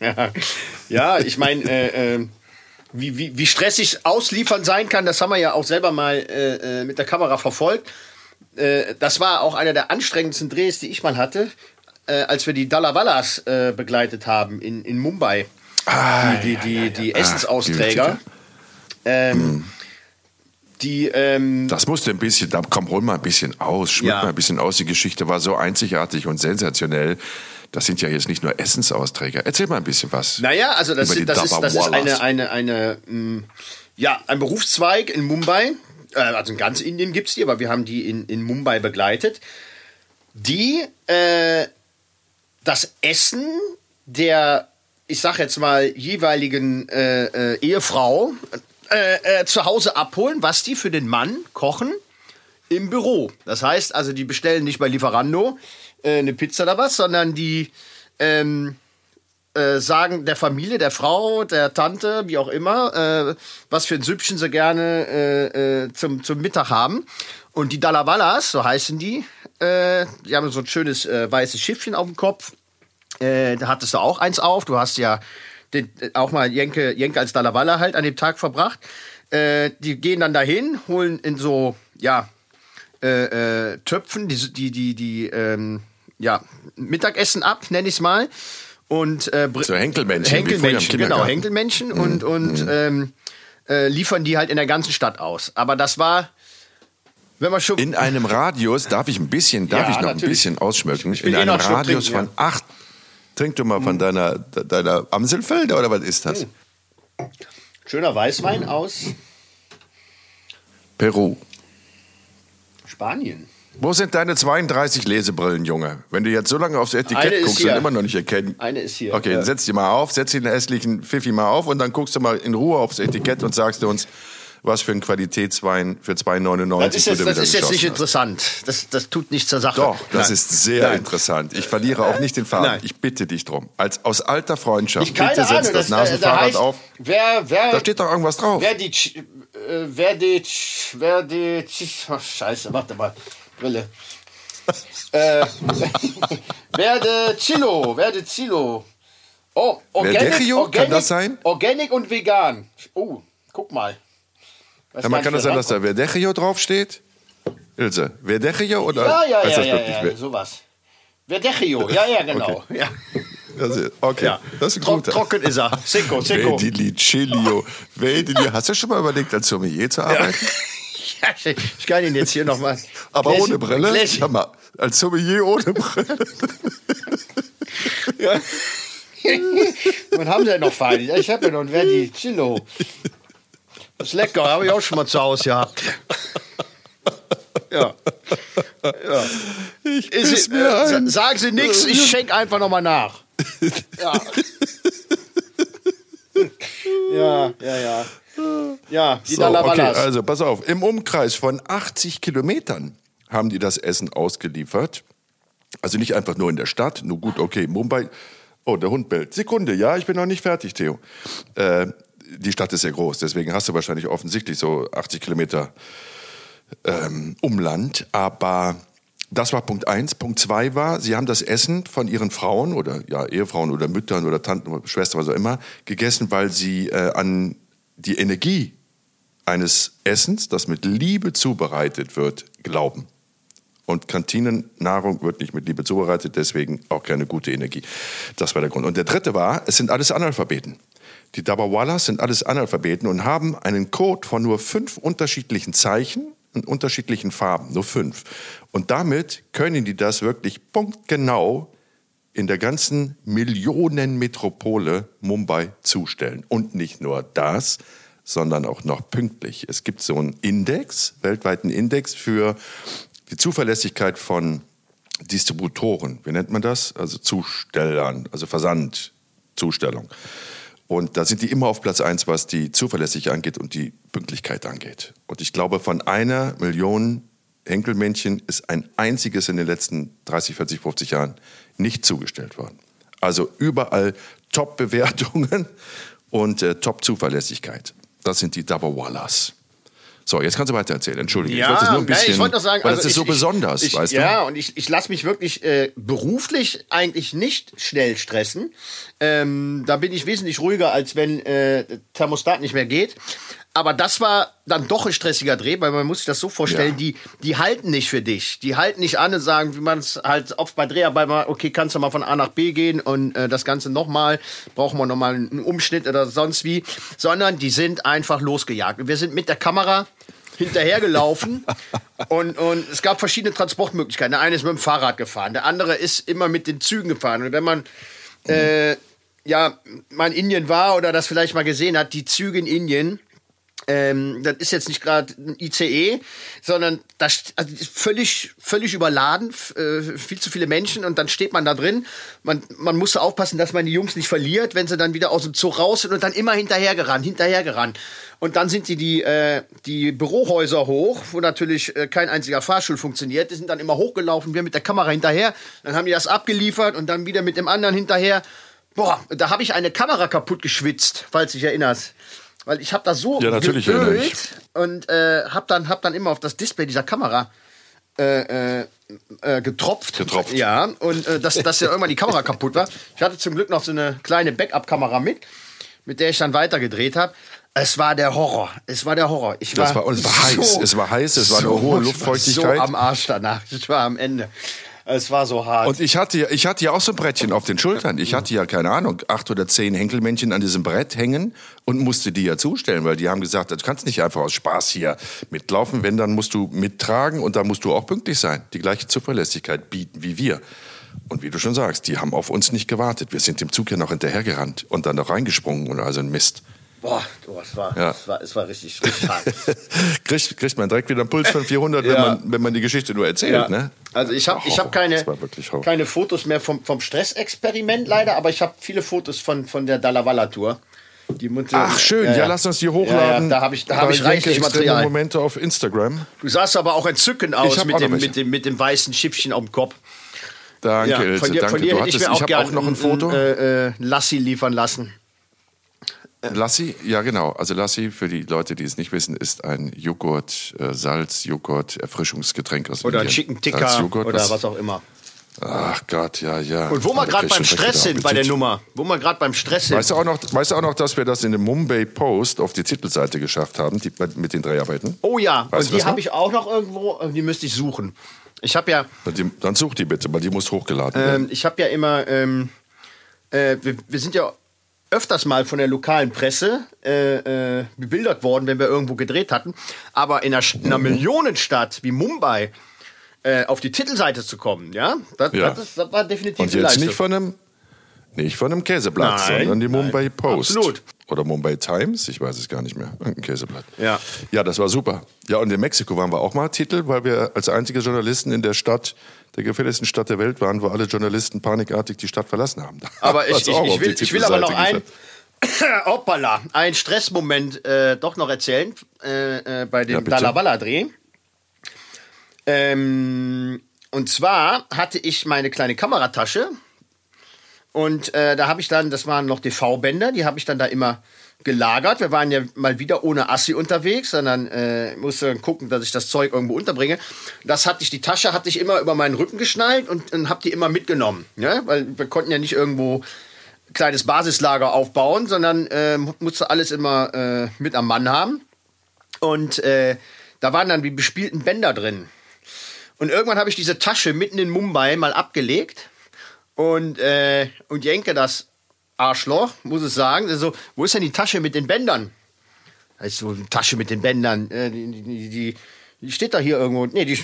ja, ich meine, äh, äh, wie, wie, wie stressig Ausliefern sein kann, das haben wir ja auch selber mal äh, äh, mit der Kamera verfolgt. Äh, das war auch einer der anstrengendsten Drehs, die ich mal hatte, äh, als wir die Dalawalas begleitet haben in, in Mumbai. die, die, die, die Essensausträger. Ähm, die, ähm, Das musste ein bisschen, da komm, hol mal ein bisschen aus, schmück Ja. mal ein bisschen aus. Die Geschichte war so einzigartig und sensationell. Das sind ja jetzt nicht nur Essensausträger. Erzähl mal ein bisschen was. Naja, also das, über die sind, das, ist, das ist eine, eine, eine, mh, ja, ein Berufszweig in Mumbai. Äh, also in ganz Indien gibt es die, aber wir haben die in, in Mumbai begleitet. Die äh, das Essen der, ich sag jetzt mal, jeweiligen äh, äh, Ehefrau äh, zu Hause abholen, was die für den Mann kochen im Büro. Das heißt also, die bestellen nicht bei Lieferando äh, eine Pizza oder was, sondern die ähm, äh, sagen der Familie, der Frau, der Tante, wie auch immer, äh, was für ein Süppchen sie gerne äh, äh, zum, zum Mittag haben. Und die Dalawalas, so heißen die, die haben so ein schönes weißes Schiffchen auf dem Kopf. Da hattest du auch eins auf. Du hast ja den, auch mal Jenke, Jenke als Dalawala halt an dem Tag verbracht. Äh, die gehen dann dahin, holen in so, ja, äh, äh, Töpfen, die, die, die, die ähm, ja, Mittagessen ab, nenne ich es mal. Und, äh, So im Henkelmännchen, genau, Kindergarten. Henkelmännchen und, und ähm, äh, liefern die halt in der ganzen Stadt aus. Aber das war, wenn man schon. In einem Radius, darf ich ein bisschen, darf Ja, ich noch ein natürlich. bisschen ausschmücken? In eh einem Radius trinken, von acht. Trink du mal von deiner, deiner Amselfelder oder was ist das? schöner Weißwein aus Peru. Spanien. Wo sind deine 32 Lesebrillen, Junge? Wenn du jetzt so lange aufs Etikett guckst hier. und immer noch nicht erkennen. Eine ist hier. Okay, Ja. dann setz die mal auf, setz den hässlichen Pfiffi mal auf und dann guckst du mal in Ruhe aufs Etikett und sagst du uns, was für ein Qualitätswein für 2,99 Das ist jetzt, das ist jetzt nicht hast. interessant. Das, das tut nichts zur Sache. Doch, das Nein. ist sehr Nein. interessant. Ich verliere auch nicht den Faden. Nein. Ich bitte dich drum. Als, aus alter Freundschaft, Ich bitte setz Ahnung. das, da- Nasenfahrrad da heißt, auf. Wer, wer, Da steht doch irgendwas drauf. wer die, äh, wer die, wer die, oh, Scheiße, warte mal, Brille. äh, werde Chilo, werde Chilo. Oh, Organic, Verdecchio, kann Organic, das sein? Organic und vegan. Oh, guck mal. Ja, man kann das sein, dass da Verdecchio draufsteht? Ilse, Verdecchio oder Ja, ja, ja, ja, wirklich ja, Ver- sowas. Verdecchio, ja, ja, genau. Ja. Das ist- Okay, Ja. das ist ein Tro guter. trocken ist er. Seco, seco. Vedicilio. Vedilio. Hast du schon mal überlegt, als Sommelier zu arbeiten? Ja, ich- ich kann ihn jetzt hier nochmal. Aber ohne Brille? Gläschen. Schau mal, als Sommelier ohne Brille. Was haben sie denn noch fein? Ich habe ja noch ein Verdi Chillo. Das ist lecker, habe ich auch schon mal zu Hause gehabt. Ja. ja. Ich Ist, äh, mir sa- ein. sagen Sie nichts, ich schenke einfach nochmal nach. Ja. ja, ja, ja. Ja, die So, okay, also pass auf. Im Umkreis von 80 Kilometern haben die das Essen ausgeliefert. Also nicht einfach nur in der Stadt. Nur gut, okay, Mumbai. Oh, der Hund bellt. Sekunde, ja, ich bin noch nicht fertig, Theo. Äh, die Stadt ist sehr groß, deswegen hast du wahrscheinlich offensichtlich so 80 Kilometer ähm, Umland. Aber das war Punkt eins. Punkt zwei war, sie haben das Essen von ihren Frauen oder ja, Ehefrauen oder Müttern oder Tanten oder Schwestern, was auch immer, gegessen, weil sie äh, an die Energie eines Essens, das mit Liebe zubereitet wird, glauben. Und Kantinennahrung wird nicht mit Liebe zubereitet, deswegen auch keine gute Energie. Das war der Grund. Und der dritte war, es sind alles Analphabeten. Die Dabawalas sind alles Analphabeten und haben einen Code von nur fünf unterschiedlichen Zeichen in unterschiedlichen Farben, nur fünf. Und damit können die das wirklich punktgenau in der ganzen Millionenmetropole Mumbai zustellen. Und nicht nur das, sondern auch noch pünktlich. Es gibt so einen Index, weltweiten Index für die Zuverlässigkeit von Distributoren. Wie nennt man das? Also Zustellern, also Versandzustellung. Und da sind die immer auf Platz eins, was die Zuverlässigkeit angeht und die Pünktlichkeit angeht. Und ich glaube, von einer Million Henkelmännchen ist ein einziges in den letzten 30, 40, 50 Jahren nicht zugestellt worden. Also überall Top-Bewertungen und äh, Top-Zuverlässigkeit. Das sind die Dabawalas. So, jetzt kannst du weiter erzählen. Entschuldige. Ja, ich wollte es nur ein bisschen. ich wollte noch sagen, weil also das ist so ich, besonders, ich, weißt ja, du? und ich, ich lasse mich wirklich äh, beruflich eigentlich nicht schnell stressen. Ähm, da bin ich wesentlich ruhiger, als wenn äh, Thermostat nicht mehr geht. Aber das war dann doch ein stressiger Dreh, weil man muss sich das so vorstellen, Ja. die, die halten nicht für dich. Die halten nicht an und sagen, wie man es halt oft bei Dreharbeiten mal, okay, kannst du mal von A nach B gehen und äh, das Ganze nochmal, brauchen wir nochmal einen Umschnitt oder sonst wie, sondern die sind einfach losgejagt. Und wir sind mit der Kamera hinterhergelaufen und, und es gab verschiedene Transportmöglichkeiten. Der eine ist mit dem Fahrrad gefahren, der andere ist immer mit den Zügen gefahren. Und wenn man äh, ja mal in Indien war oder das vielleicht mal gesehen hat, die Züge in Indien, ähm, das ist jetzt nicht gerade ein ICE, sondern das also ist völlig, völlig überladen, äh, viel zu viele Menschen und dann steht man da drin. Man, man musste aufpassen, dass man die Jungs nicht verliert, wenn sie dann wieder aus dem Zug raus sind und dann immer hinterhergerannt, hinterhergerannt. Und dann sind sie die, äh, die Bürohäuser hoch, wo natürlich äh, kein einziger Fahrstuhl funktioniert. Die sind dann immer hochgelaufen, wir mit der Kamera hinterher. Dann haben die das abgeliefert und dann wieder mit dem anderen hinterher. Boah, da habe ich eine Kamera kaputt geschwitzt, falls du dich erinnerst. Weil ich habe da so Ja, geölt und äh, habe dann, hab dann immer auf das Display dieser Kamera äh, äh, äh, getropft. Getropft. Ja, und äh, dass, dass ja irgendwann die Kamera kaputt war. Ich hatte zum Glück noch so eine kleine Backup-Kamera mit, mit der ich dann weiter gedreht habe. Es war der Horror. Es war der Horror. Ich Das war- und es war heiß. Es war heiß, es war eine hohe ich war Luftfeuchtigkeit. So am Arsch danach. Ich war am Ende. Es war so hart. Und ich hatte, ja- ich hatte ja auch so ein Brettchen auf den Schultern. Ich hatte ja, keine Ahnung, acht oder zehn Henkelmännchen an diesem Brett hängen und musste die ja zustellen, weil die haben gesagt, du kannst nicht einfach aus Spaß hier mitlaufen. Wenn, dann musst du mittragen und da musst du auch pünktlich sein. Die gleiche Zuverlässigkeit bieten wie wir. Und wie du schon sagst, die haben auf uns nicht gewartet. Wir sind dem Zug ja noch hinterhergerannt und dann noch reingesprungen und also ein Mist. Boah, du, es war, Ja. es war, es war richtig, richtig hart. kriegt, kriegt man direkt wieder einen Puls von 400, wenn, Ja. man, wenn man die Geschichte nur erzählt. Ja. Ne? Also ich habe ich hab keine, keine Fotos mehr vom, vom Stressexperiment leider, aber ich habe viele Fotos von, von der Dalawalla-Tour. Die Mutter- Ach schön, ja, lass uns die hochladen. da habe ich, da hab ich reichlich Material. Momente auf Instagram. Du sahst aber auch entzückend aus mit dem, mit, dem, mit dem weißen Schiffchen auf dem Kopf. Danke, Ilse, von dir, danke. von dir du hätte ich hattest, mir auch ich auch noch ein Foto. Äh, äh, Lassi liefern lassen. Lassi, ja genau. Also Lassi, für die Leute, die es nicht wissen, ist ein Joghurt, äh, Salz, Joghurt, Erfrischungsgetränk aus Oder ein Indien. Chicken Tikka oder was auch immer. Ach Gott, ja, ja. Und wo wir gerade beim Stress sind, bei der. Nummer, wo wir gerade beim Stress sind. Weißt du, auch noch, weißt du auch noch, dass wir das in dem Mumbai Post auf die Titelseite geschafft haben, die, mit den Dreharbeiten? oh ja, Weißt und die habe ich auch noch irgendwo, äh, die müsste ich suchen. Ich habe ja, Dann, such die bitte, weil die muss hochgeladen werden. ähm, ich habe ja immer, ähm, äh, wir, wir sind ja öfters mal von der lokalen Presse äh, äh, bebildert worden, wenn wir irgendwo gedreht hatten. Aber in einer, in einer Millionenstadt wie Mumbai äh, auf die Titelseite zu kommen, ja, das, Ja. das, ist, das war definitiv Und jetzt Leistung. nicht von einem, nicht von einem Käseblatt, Nein, sondern die Mumbai nein, Post. absolut. Oder Mumbai Times, ich weiß es gar nicht mehr. Irgendein Käseblatt. Ja. Ja, das war super. Ja, und in Mexiko waren wir auch mal Titel, weil wir als einzige Journalisten in der Stadt, der gefährlichsten Stadt der Welt waren, wo alle Journalisten panikartig die Stadt verlassen haben. Aber ich, ich, ich, will, ich will aber noch ein, hoppala, ein Stressmoment äh, doch noch erzählen äh, äh, bei dem Ja, bitte. Dalawalla-Dreh. Ähm, und zwar hatte ich meine kleine Kameratasche und äh, da habe ich dann, das waren noch DV-Bänder, die habe ich dann da immer gelagert. Wir waren ja mal wieder ohne Assi unterwegs, sondern äh, musste dann gucken, dass ich das Zeug irgendwo unterbringe. Das hatte ich, die Tasche hatte ich immer über meinen Rücken geschnallt und, und habe die immer mitgenommen. Ja? Weil wir konnten ja nicht irgendwo kleines Basislager aufbauen, sondern äh, musste alles immer äh, mit am Mann haben. Und äh, da waren dann die bespielten Bänder drin. Und irgendwann habe ich diese Tasche mitten in Mumbai mal abgelegt. Und, äh, und Jenke, das Arschloch, muss es sagen, so, wo ist denn die Tasche mit den Bändern? Also, Tasche mit den Bändern, äh, die, die, die, steht da hier irgendwo. Nee, die,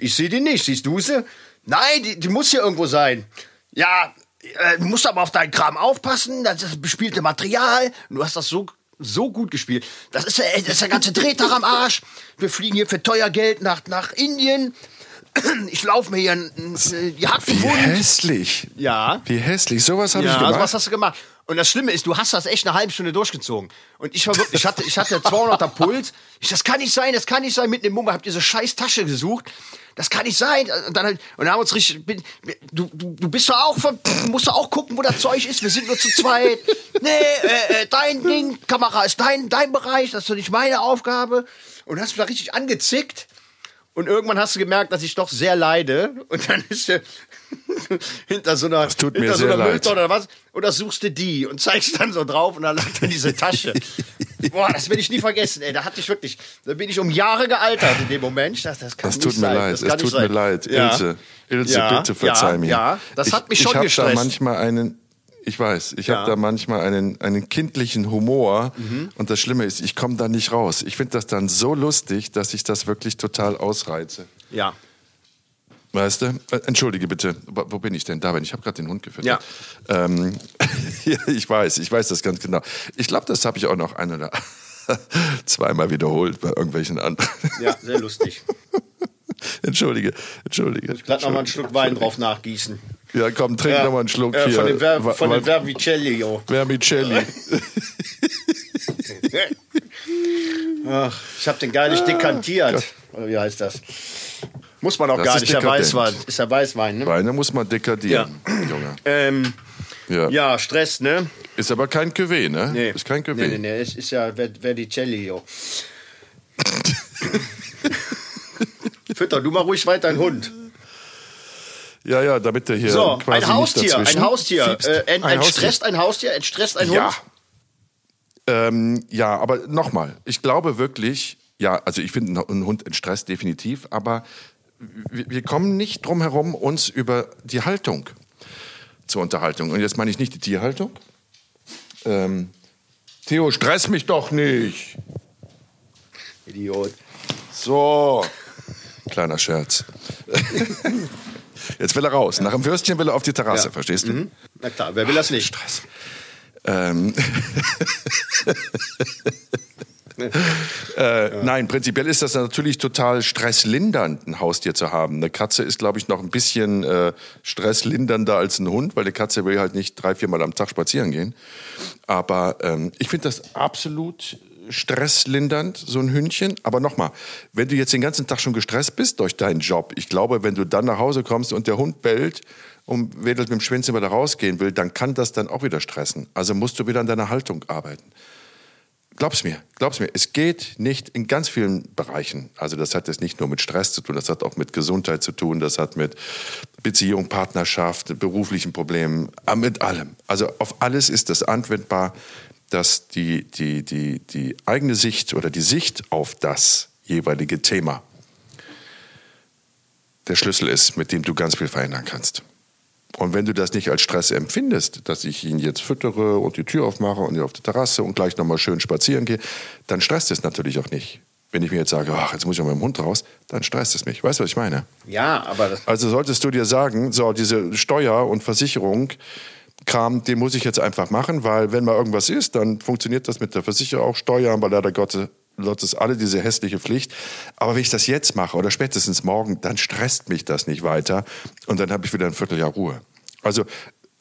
ich sehe die nicht. Siehst du sie? Nein, die, die muss hier irgendwo sein. Ja, äh, musst aber auf deinen Kram aufpassen. Das ist bespielte Material. Du hast das so so gut gespielt. Das ist, der- das ist der ganze Drehtag am Arsch. Wir fliegen hier für teuer Geld nach, nach Indien. Ich laufe mir hier n- n- die Hacken Wie hässlich. Ja. Wie hässlich. Sowas habe Ja, ich gemacht. was hast du gemacht? Und das Schlimme ist, du hast das echt eine halbe Stunde durchgezogen. Und ich war wirklich, ich hatte, ich hatte 200er Puls. Ich, das kann nicht sein, das kann nicht sein. Mitten im Mummer habt ihr so scheiß Tasche gesucht. Das kann nicht sein. Und dann, halt, und dann haben wir uns richtig, bin, du, du, du bist doch auch, von, musst doch auch gucken, wo das Zeug ist. Wir sind nur zu zweit. Nee, äh, äh, dein Ding, Kamera ist dein, dein Bereich, das ist doch nicht meine Aufgabe. Und hast mich da richtig angezickt. Und irgendwann hast du gemerkt, dass ich doch sehr leide. Und dann ist er hinter so einer, Das tut mir hinter so sehr einer. Mülltonne oder was. Und da suchst du die und zeigst dann so drauf und da lag dann diese Tasche. Boah, das will ich nie vergessen, ey. Da hatte ich wirklich, da bin ich um Jahre gealtert in dem Moment. Ich dachte, das kann Das nicht tut mir sein. leid, das es kann tut sein. mir leid. Ja. Ilse, Ilse, Ja, bitte verzeih ja, mir. ja, das hat mich schon ich gestresst. da manchmal einen, ich weiß, ich Ja. habe da manchmal einen, einen kindlichen Humor Mhm. und das Schlimme ist, ich komme da nicht raus. Ich finde das dann so lustig, dass ich das wirklich total ausreize. Ja. Weißt du? Äh, Entschuldige bitte, wo wo bin ich denn? Da bin ich. Ich habe gerade den Hund gefüttert. Ja. Ähm, ja, ich weiß, ich weiß das ganz genau. Ich glaube, das habe ich auch noch ein oder zweimal wiederholt bei irgendwelchen anderen. Ja, sehr lustig. Entschuldige, entschuldige. Glatt noch mal einen Schluck Wein drauf nachgießen. Ja, komm, trink Ja. noch mal einen Schluck Äh, hier. Von dem, Ver Wa- von dem Vermicelli. Vermicelli. Ach, ich habe den gar nicht dekantiert. Oder wie heißt das? Muss man auch Das gar ist nicht. Dekadent. Weißwein. Ist der Weißwein, ne? Weine muss man dekadieren, Junge. Ähm, Ja. ja, Stress, ne? Ist aber kein Cuvée, ne? Nee. Ist kein Cuvée. Nee, nee, nee. Es ist ja Ver- Vermicelli. Fütter du mal ruhig weiter einen Hund. Ja, ja, damit der hier So, quasi ein Haustier, ein Haustier. Äh, ent, Ein Haustier. entstresst ein Haustier, entstresst ein Ja. Hund. Ähm, ja, aber nochmal, ich glaube wirklich, ja, also ich finde ein Hund entstresst definitiv, aber wir, wir kommen nicht drum herum, uns über die Haltung zur Unterhaltung. Und jetzt meine ich nicht die Tierhaltung. Ähm, Theo, stress mich doch nicht. Idiot. So. Kleiner Scherz. Jetzt will er raus. Nach dem Würstchen will er auf die Terrasse, Ja. verstehst du? Mhm. Na klar, wer will das nicht? Stress. Ähm. äh, Nein, prinzipiell ist das natürlich total stresslindernd, ein Haustier zu haben. Eine Katze ist, glaube ich, noch ein bisschen äh, stresslindernder als ein Hund, weil die Katze will halt nicht drei, viermal am Tag spazieren gehen. Aber ähm, ich finde das absolut stresslindernd, so ein Hündchen. Aber nochmal, wenn du jetzt den ganzen Tag schon gestresst bist durch deinen Job, ich glaube, wenn du dann nach Hause kommst und der Hund bellt und wedelt mit dem Schwänzchen wieder rausgehen will, dann kann das dann auch wieder stressen. Also musst du wieder an deiner Haltung arbeiten. Glaub's mir, glaub's mir, es geht nicht in ganz vielen Bereichen. Also das hat jetzt nicht nur mit Stress zu tun, das hat auch mit Gesundheit zu tun, das hat mit Beziehung, Partnerschaft, beruflichen Problemen, mit allem. Also auf alles ist das anwendbar, dass die, die, die, die eigene Sicht oder die Sicht auf das jeweilige Thema der Schlüssel ist, mit dem du ganz viel verändern kannst. Und wenn du das nicht als Stress empfindest, dass ich ihn jetzt füttere und die Tür aufmache und ihn auf die Terrasse und gleich nochmal schön spazieren gehe, dann stresst es natürlich auch nicht. Wenn ich mir jetzt sage, ach, jetzt muss ich mit dem Hund raus, dann stresst es mich. Weißt du, was ich meine? Ja, aber Also solltest du dir sagen, so diese Steuer- und Versicherung, Kram, den muss ich jetzt einfach machen, weil wenn mal irgendwas ist, dann funktioniert das mit der Versicherung auch Steuern, weil leider Gottes, Gottes alle diese hässliche Pflicht. Aber wenn ich das jetzt mache oder spätestens morgen, dann stresst mich das nicht weiter und dann habe ich wieder ein Vierteljahr Ruhe. Also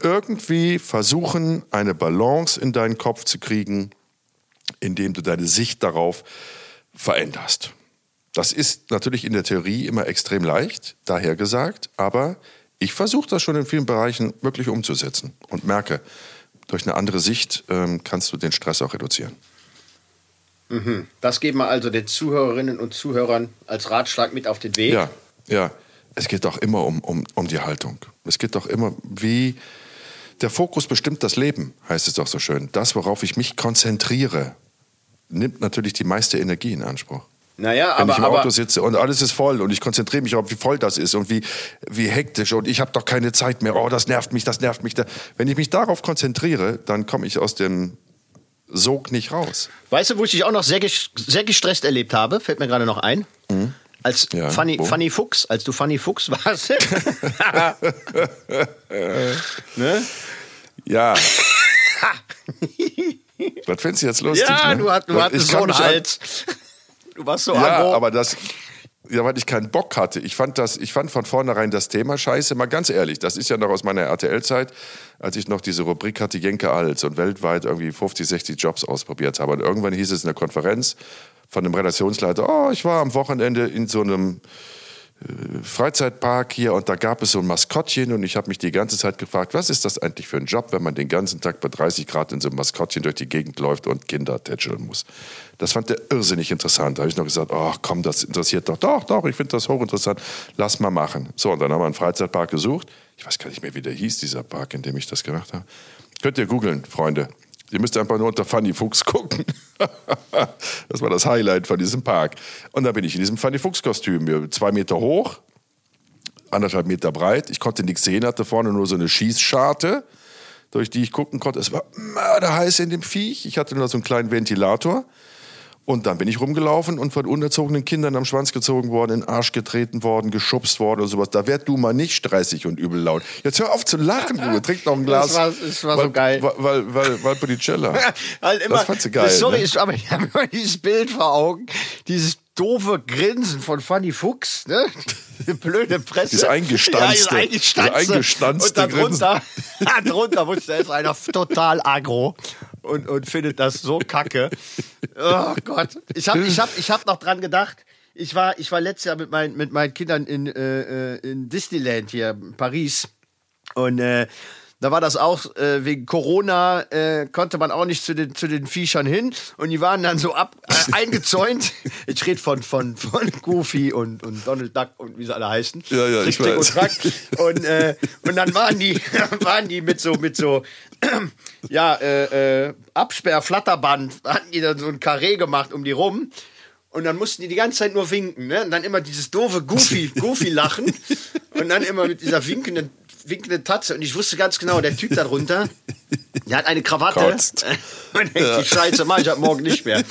irgendwie versuchen, eine Balance in deinen Kopf zu kriegen, indem du deine Sicht darauf veränderst. Das ist natürlich in der Theorie immer extrem leicht, daher gesagt, aber ich versuche das schon in vielen Bereichen wirklich umzusetzen und merke, durch eine andere Sicht ähm, kannst du den Stress auch reduzieren. das geben wir also den Zuhörerinnen und Zuhörern als Ratschlag mit auf den Weg. Ja, ja. Es geht doch immer um, um, um die Haltung. Es geht doch immer, wie der Fokus bestimmt das Leben, heißt es doch so schön. Das, worauf ich mich konzentriere, nimmt natürlich die meiste Energie in Anspruch. Naja, Wenn aber, ich im Auto sitze und alles ist voll und ich konzentriere mich auf, wie voll das ist und wie, wie hektisch und ich habe doch keine Zeit mehr, oh, das nervt mich, das nervt mich. Wenn ich mich darauf konzentriere, dann komme ich aus dem Sog nicht raus. weißt du, wo ich dich auch noch sehr, sehr gestresst erlebt habe? Fällt mir gerade noch ein. Als Ja, Fanny, wo? Fanny Fuchs, als du Fanny Fuchs warst. ne? Ja. Was findest du jetzt lustig? Ja, ne? du, hat, du hattest so einen mich an- Hals. Du warst so Ja, aggro. aber das, Ja, weil ich keinen Bock hatte. Ich fand das, ich fand von vornherein das Thema scheiße. Mal ganz ehrlich, das ist ja noch aus meiner RTL-Zeit, als ich noch diese Rubrik hatte, Jenke Als und weltweit irgendwie 50, 60 Jobs ausprobiert habe. Und irgendwann hieß es in der Konferenz von dem Redaktionsleiter, oh, ich war am Wochenende in so einem Freizeitpark hier und da gab es so ein Maskottchen und ich habe mich die ganze Zeit gefragt, was ist das eigentlich für ein Job, wenn man den ganzen Tag bei 30 Grad in so einem Maskottchen durch die Gegend läuft und Kinder tätscheln muss. Das fand er irrsinnig interessant. Da habe ich noch gesagt, oh komm, das interessiert doch. Doch, doch, ich finde das hochinteressant. Lass mal machen. So, und dann haben wir einen Freizeitpark gesucht. Ich weiß gar nicht mehr, wie der hieß, dieser Park, in dem ich das gemacht habe. Könnt ihr googeln, Freunde. Ihr müsst einfach nur unter Fanny Fuchs gucken. das war das Highlight von diesem Park. Und da bin ich in diesem Fanny Fuchs-Kostüm, zwei Meter hoch, anderthalb Meter breit. Ich konnte nichts sehen, hatte vorne nur so eine Schießscharte, durch die ich gucken konnte. Es war mörderheiß in dem Viech. Ich hatte nur so einen kleinen Ventilator. Und dann bin ich rumgelaufen und von unerzogenen Kindern am Schwanz gezogen worden, in den Arsch getreten worden, geschubst worden oder sowas. Da werd du mal nicht stressig und übel laut. Jetzt hör auf zu lachen, du. Trink noch ein Glas. Das war, das war so geil. Weil, weil, weil, weil Botticella. halt immer, das fand sie geil. Sorry, ne? ich, aber ich habe immer dieses Bild vor Augen. Dieses doofe Grinsen von Fanny Fuchs, ne? Die blöde Presse. Dieses eingestanzte. Ja, eingestanzte. Eingestanzte Und darunter, darunter wusste, da ist einer total agro und, und findet das so kacke. Oh Gott. Ich habe ich hab, ich hab noch dran gedacht. Ich war, ich war letztes Jahr mit, mein, mit meinen Kindern in, äh, in Disneyland hier, in Paris. Und äh, da war das auch äh, wegen Corona, äh, konnte man auch nicht zu den, zu den Viechern hin. Und die waren dann so ab, äh, eingezäunt. Ich rede von, von, von Goofy und, und Donald Duck und wie sie alle heißen. Ja, ja, ich weiß. Und, Track. und, äh, und dann waren die, waren die mit so, mit so, ja, äh, äh, Absperr-Flatterband, hatten die dann so ein Karree gemacht um die rum. Und dann mussten die die ganze Zeit nur winken, ne? Und dann immer dieses doofe Goofy, Goofy-Lachen. Und dann immer mit dieser winkenden, winkenden Tatze. Und ich wusste ganz genau, der Typ da drunter, der hat eine Krawatte. Kotzt. Und denkt, die Scheiße, mach ich ab morgen nicht mehr.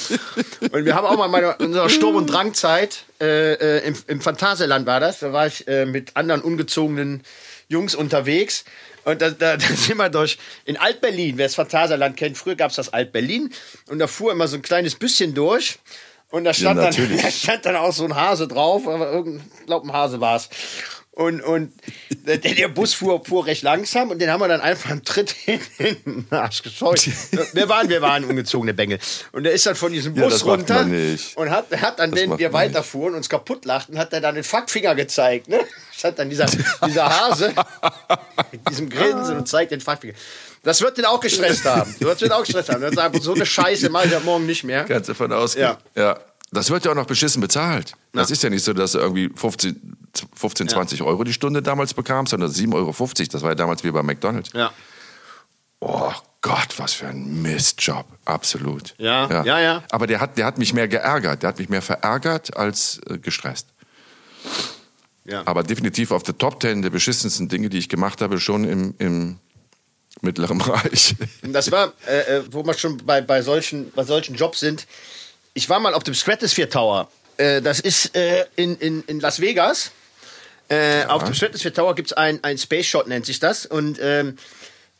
Und wir haben auch mal in unserer Sturm- und Drangzeit, äh, äh, im, im Phantasialand war das, da war ich äh, mit anderen ungezogenen Jungs unterwegs. Und da, da, da sind wir durch, in Alt-Berlin, wer das Phantasialand kennt, früher gab es das Alt-Berlin. Und da fuhr immer so ein kleines bisschen durch. Und da stand, dann, natürlich. da stand dann auch so ein Hase drauf, aber irgendein, ich glaube, ein Hase war es. Und, und der, der Bus fuhr, fuhr recht langsam und den haben wir dann einfach einen Tritt in den Arsch gescheut. Wir waren, wir waren ungezogene Bengel. Und der ist dann von diesem Ja, Bus macht runter und hat, hat wenn macht wir man nicht. weiterfuhren, uns kaputt lachten, hat er dann den Fuckfinger gezeigt. Ne? Das hat dann dieser, dieser Hase mit diesem Grinsen und zeigt den Fuckfinger. Das wird den auch gestresst haben. Das wird den auch gestresst haben. Das ist einfach so eine Scheiße, mach ich ab morgen nicht mehr. Kannst du davon ausgehen. Ja. ja. Das wird ja auch noch beschissen bezahlt. Das ist ja nicht so, dass du irgendwie 15, 15 20 Euro die Stunde damals bekamst, sondern 7,50 Euro. Das war ja damals wie bei McDonalds. Ja. Oh Gott, was für ein Mistjob. Absolut. Ja, ja, ja. Aber der hat, der hat mich mehr geärgert. Der hat mich mehr verärgert als äh, gestresst. Ja. Aber definitiv auf der Top 10 der beschissensten Dinge, die ich gemacht habe, schon im, im mittleren Bereich. Das war, äh, äh, wo wir schon bei, bei, solchen, bei solchen Jobs sind. Ich war mal auf dem Stratosphere Tower. Äh, das ist äh, in, in, in Las Vegas. Äh, Auf dem Stratosphere Tower gibt es ein, ein Space Shot, nennt sich das. Und ähm,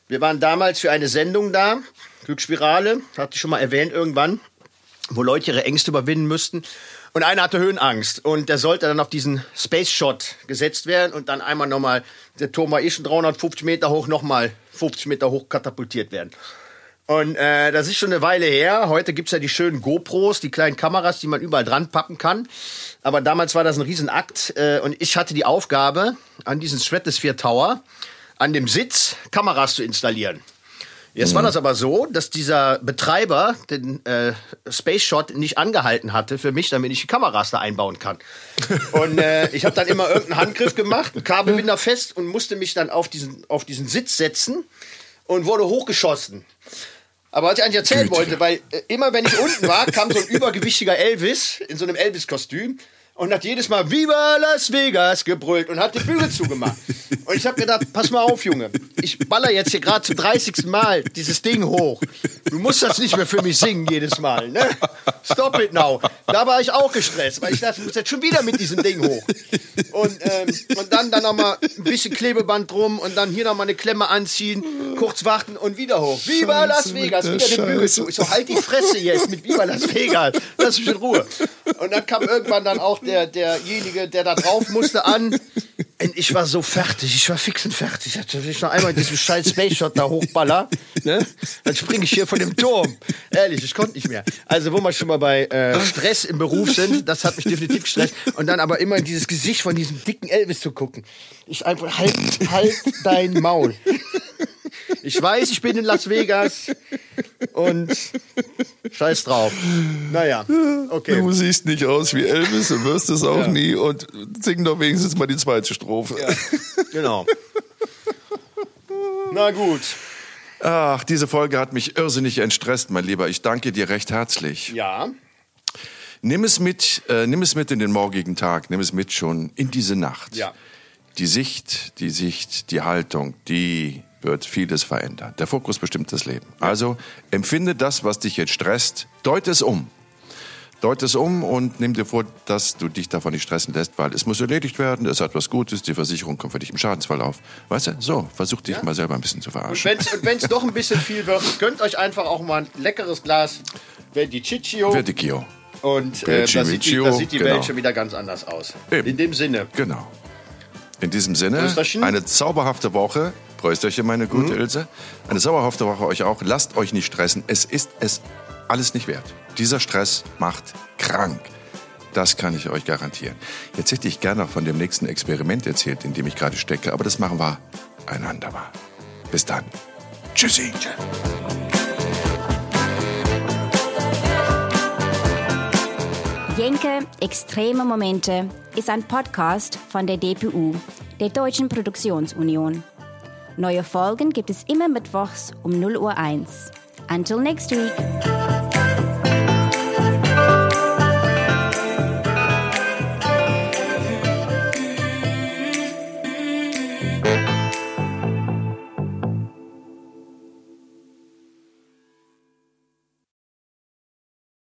wir waren damals für eine Sendung da. Glücksspirale, hatte ich schon mal erwähnt irgendwann, wo Leute ihre Ängste überwinden müssten. Und einer hatte Höhenangst und der sollte dann auf diesen Space Shot gesetzt werden und dann einmal nochmal, der Turm war eh schon 350 Meter hoch, nochmal 50 Meter hoch katapultiert werden. Und äh, das ist schon eine Weile her. Heute gibt's ja die schönen GoPros, die kleinen Kameras, die man überall dran pappen kann. Aber damals war das ein Riesenakt. Äh, und ich hatte die Aufgabe, an diesen Stratosphere Tower, an dem Sitz Kameras zu installieren. Jetzt war das aber so, dass dieser Betreiber den äh, Space Shot nicht angehalten hatte für mich, damit ich die Kameras da einbauen kann. Und äh, ich habe dann immer irgendeinen Handgriff gemacht, einen Kabelbinder fest und musste mich dann auf diesen, auf diesen Sitz setzen und wurde hochgeschossen. Aber was ich eigentlich erzählen Güte. wollte, weil äh, immer wenn ich unten war, kam so ein übergewichtiger Elvis in so einem Elvis-Kostüm und hat jedes Mal Viva Las Vegas gebrüllt und hat die Bügel zugemacht. Und ich habe gedacht, pass mal auf, Junge, ich baller jetzt hier gerade zum 30. Mal dieses Ding hoch Du musst das nicht mehr für mich singen jedes Mal, ne? Stop it now. Da war ich auch gestresst, weil ich dachte, du musst jetzt schon wieder mit diesem Ding hoch. Und, ähm, und dann, dann nochmal ein bisschen Klebeband drum und dann hier nochmal eine Klemme anziehen, kurz warten und wieder hoch. Viva Las Vegas, wieder den Bügel zu. Ich so, halt die Fresse jetzt mit Viva Las Vegas. Lass mich in Ruhe. Und dann kam irgendwann dann auch der, derjenige, der da drauf musste, an. Und ich war so fertig, ich war fix und fertig. Wenn ich noch einmal diesen scheiß Space Shot da hochballer, ne, dann springe ich hier von dem Turm. Ehrlich, ich konnte nicht mehr. Also, wo wir schon mal bei äh, Stress im Beruf sind, das hat mich definitiv gestresst. Und dann aber immer in dieses Gesicht von diesem dicken Elvis zu gucken. Ich einfach, halt, halt dein Maul. Ich weiß, ich bin in Las Vegas und scheiß drauf. Naja, okay. Du siehst nicht aus wie Elvis und wirst es auch Ja. nie und sing doch wenigstens mal die zweite Strophe. Ja, genau. Na gut. Ach, diese Folge hat mich irrsinnig entstresst, mein Lieber. Ich danke dir recht herzlich. Ja. Nimm es mit, äh, nimm es mit in den morgigen Tag, nimm es mit schon in diese Nacht. Ja. Die Sicht, die Sicht, die Haltung, die wird vieles verändern. Der Fokus bestimmt das Leben. Also empfinde das, was dich jetzt stresst, deut es um. Deut es um und nimm dir vor, dass du dich davon nicht stressen lässt, weil es muss erledigt werden, es hat was Gutes, die Versicherung kommt für dich im Schadensfall auf. Weißt du, so, versuch dich mal selber ein bisschen zu verarschen. Und wenn es doch ein bisschen viel wird, gönnt euch einfach auch mal ein leckeres Glas Verdiciccio. Verdicchio. Und äh, da sieht die, Verdicchio, da sieht die genau. Welt schon wieder ganz anders aus. Eben. In dem Sinne. Genau. In diesem Sinne, eine zauberhafte Woche. Prösterchen, meine gute Ilse. Eine zauberhafte Woche euch auch. Lasst euch nicht stressen. Es ist es alles nicht wert. Dieser Stress macht krank. Das kann ich euch garantieren. Jetzt hätte ich gerne noch von dem nächsten Experiment erzählt, in dem ich gerade stecke, aber das machen wir ein andermal. Bis dann. Tschüssi. Jenke Extreme Momente ist ein Podcast von der DPU, der Deutschen Produktionsunion. Neue Folgen gibt es immer mittwochs um 0 Uhr 1. Until next week.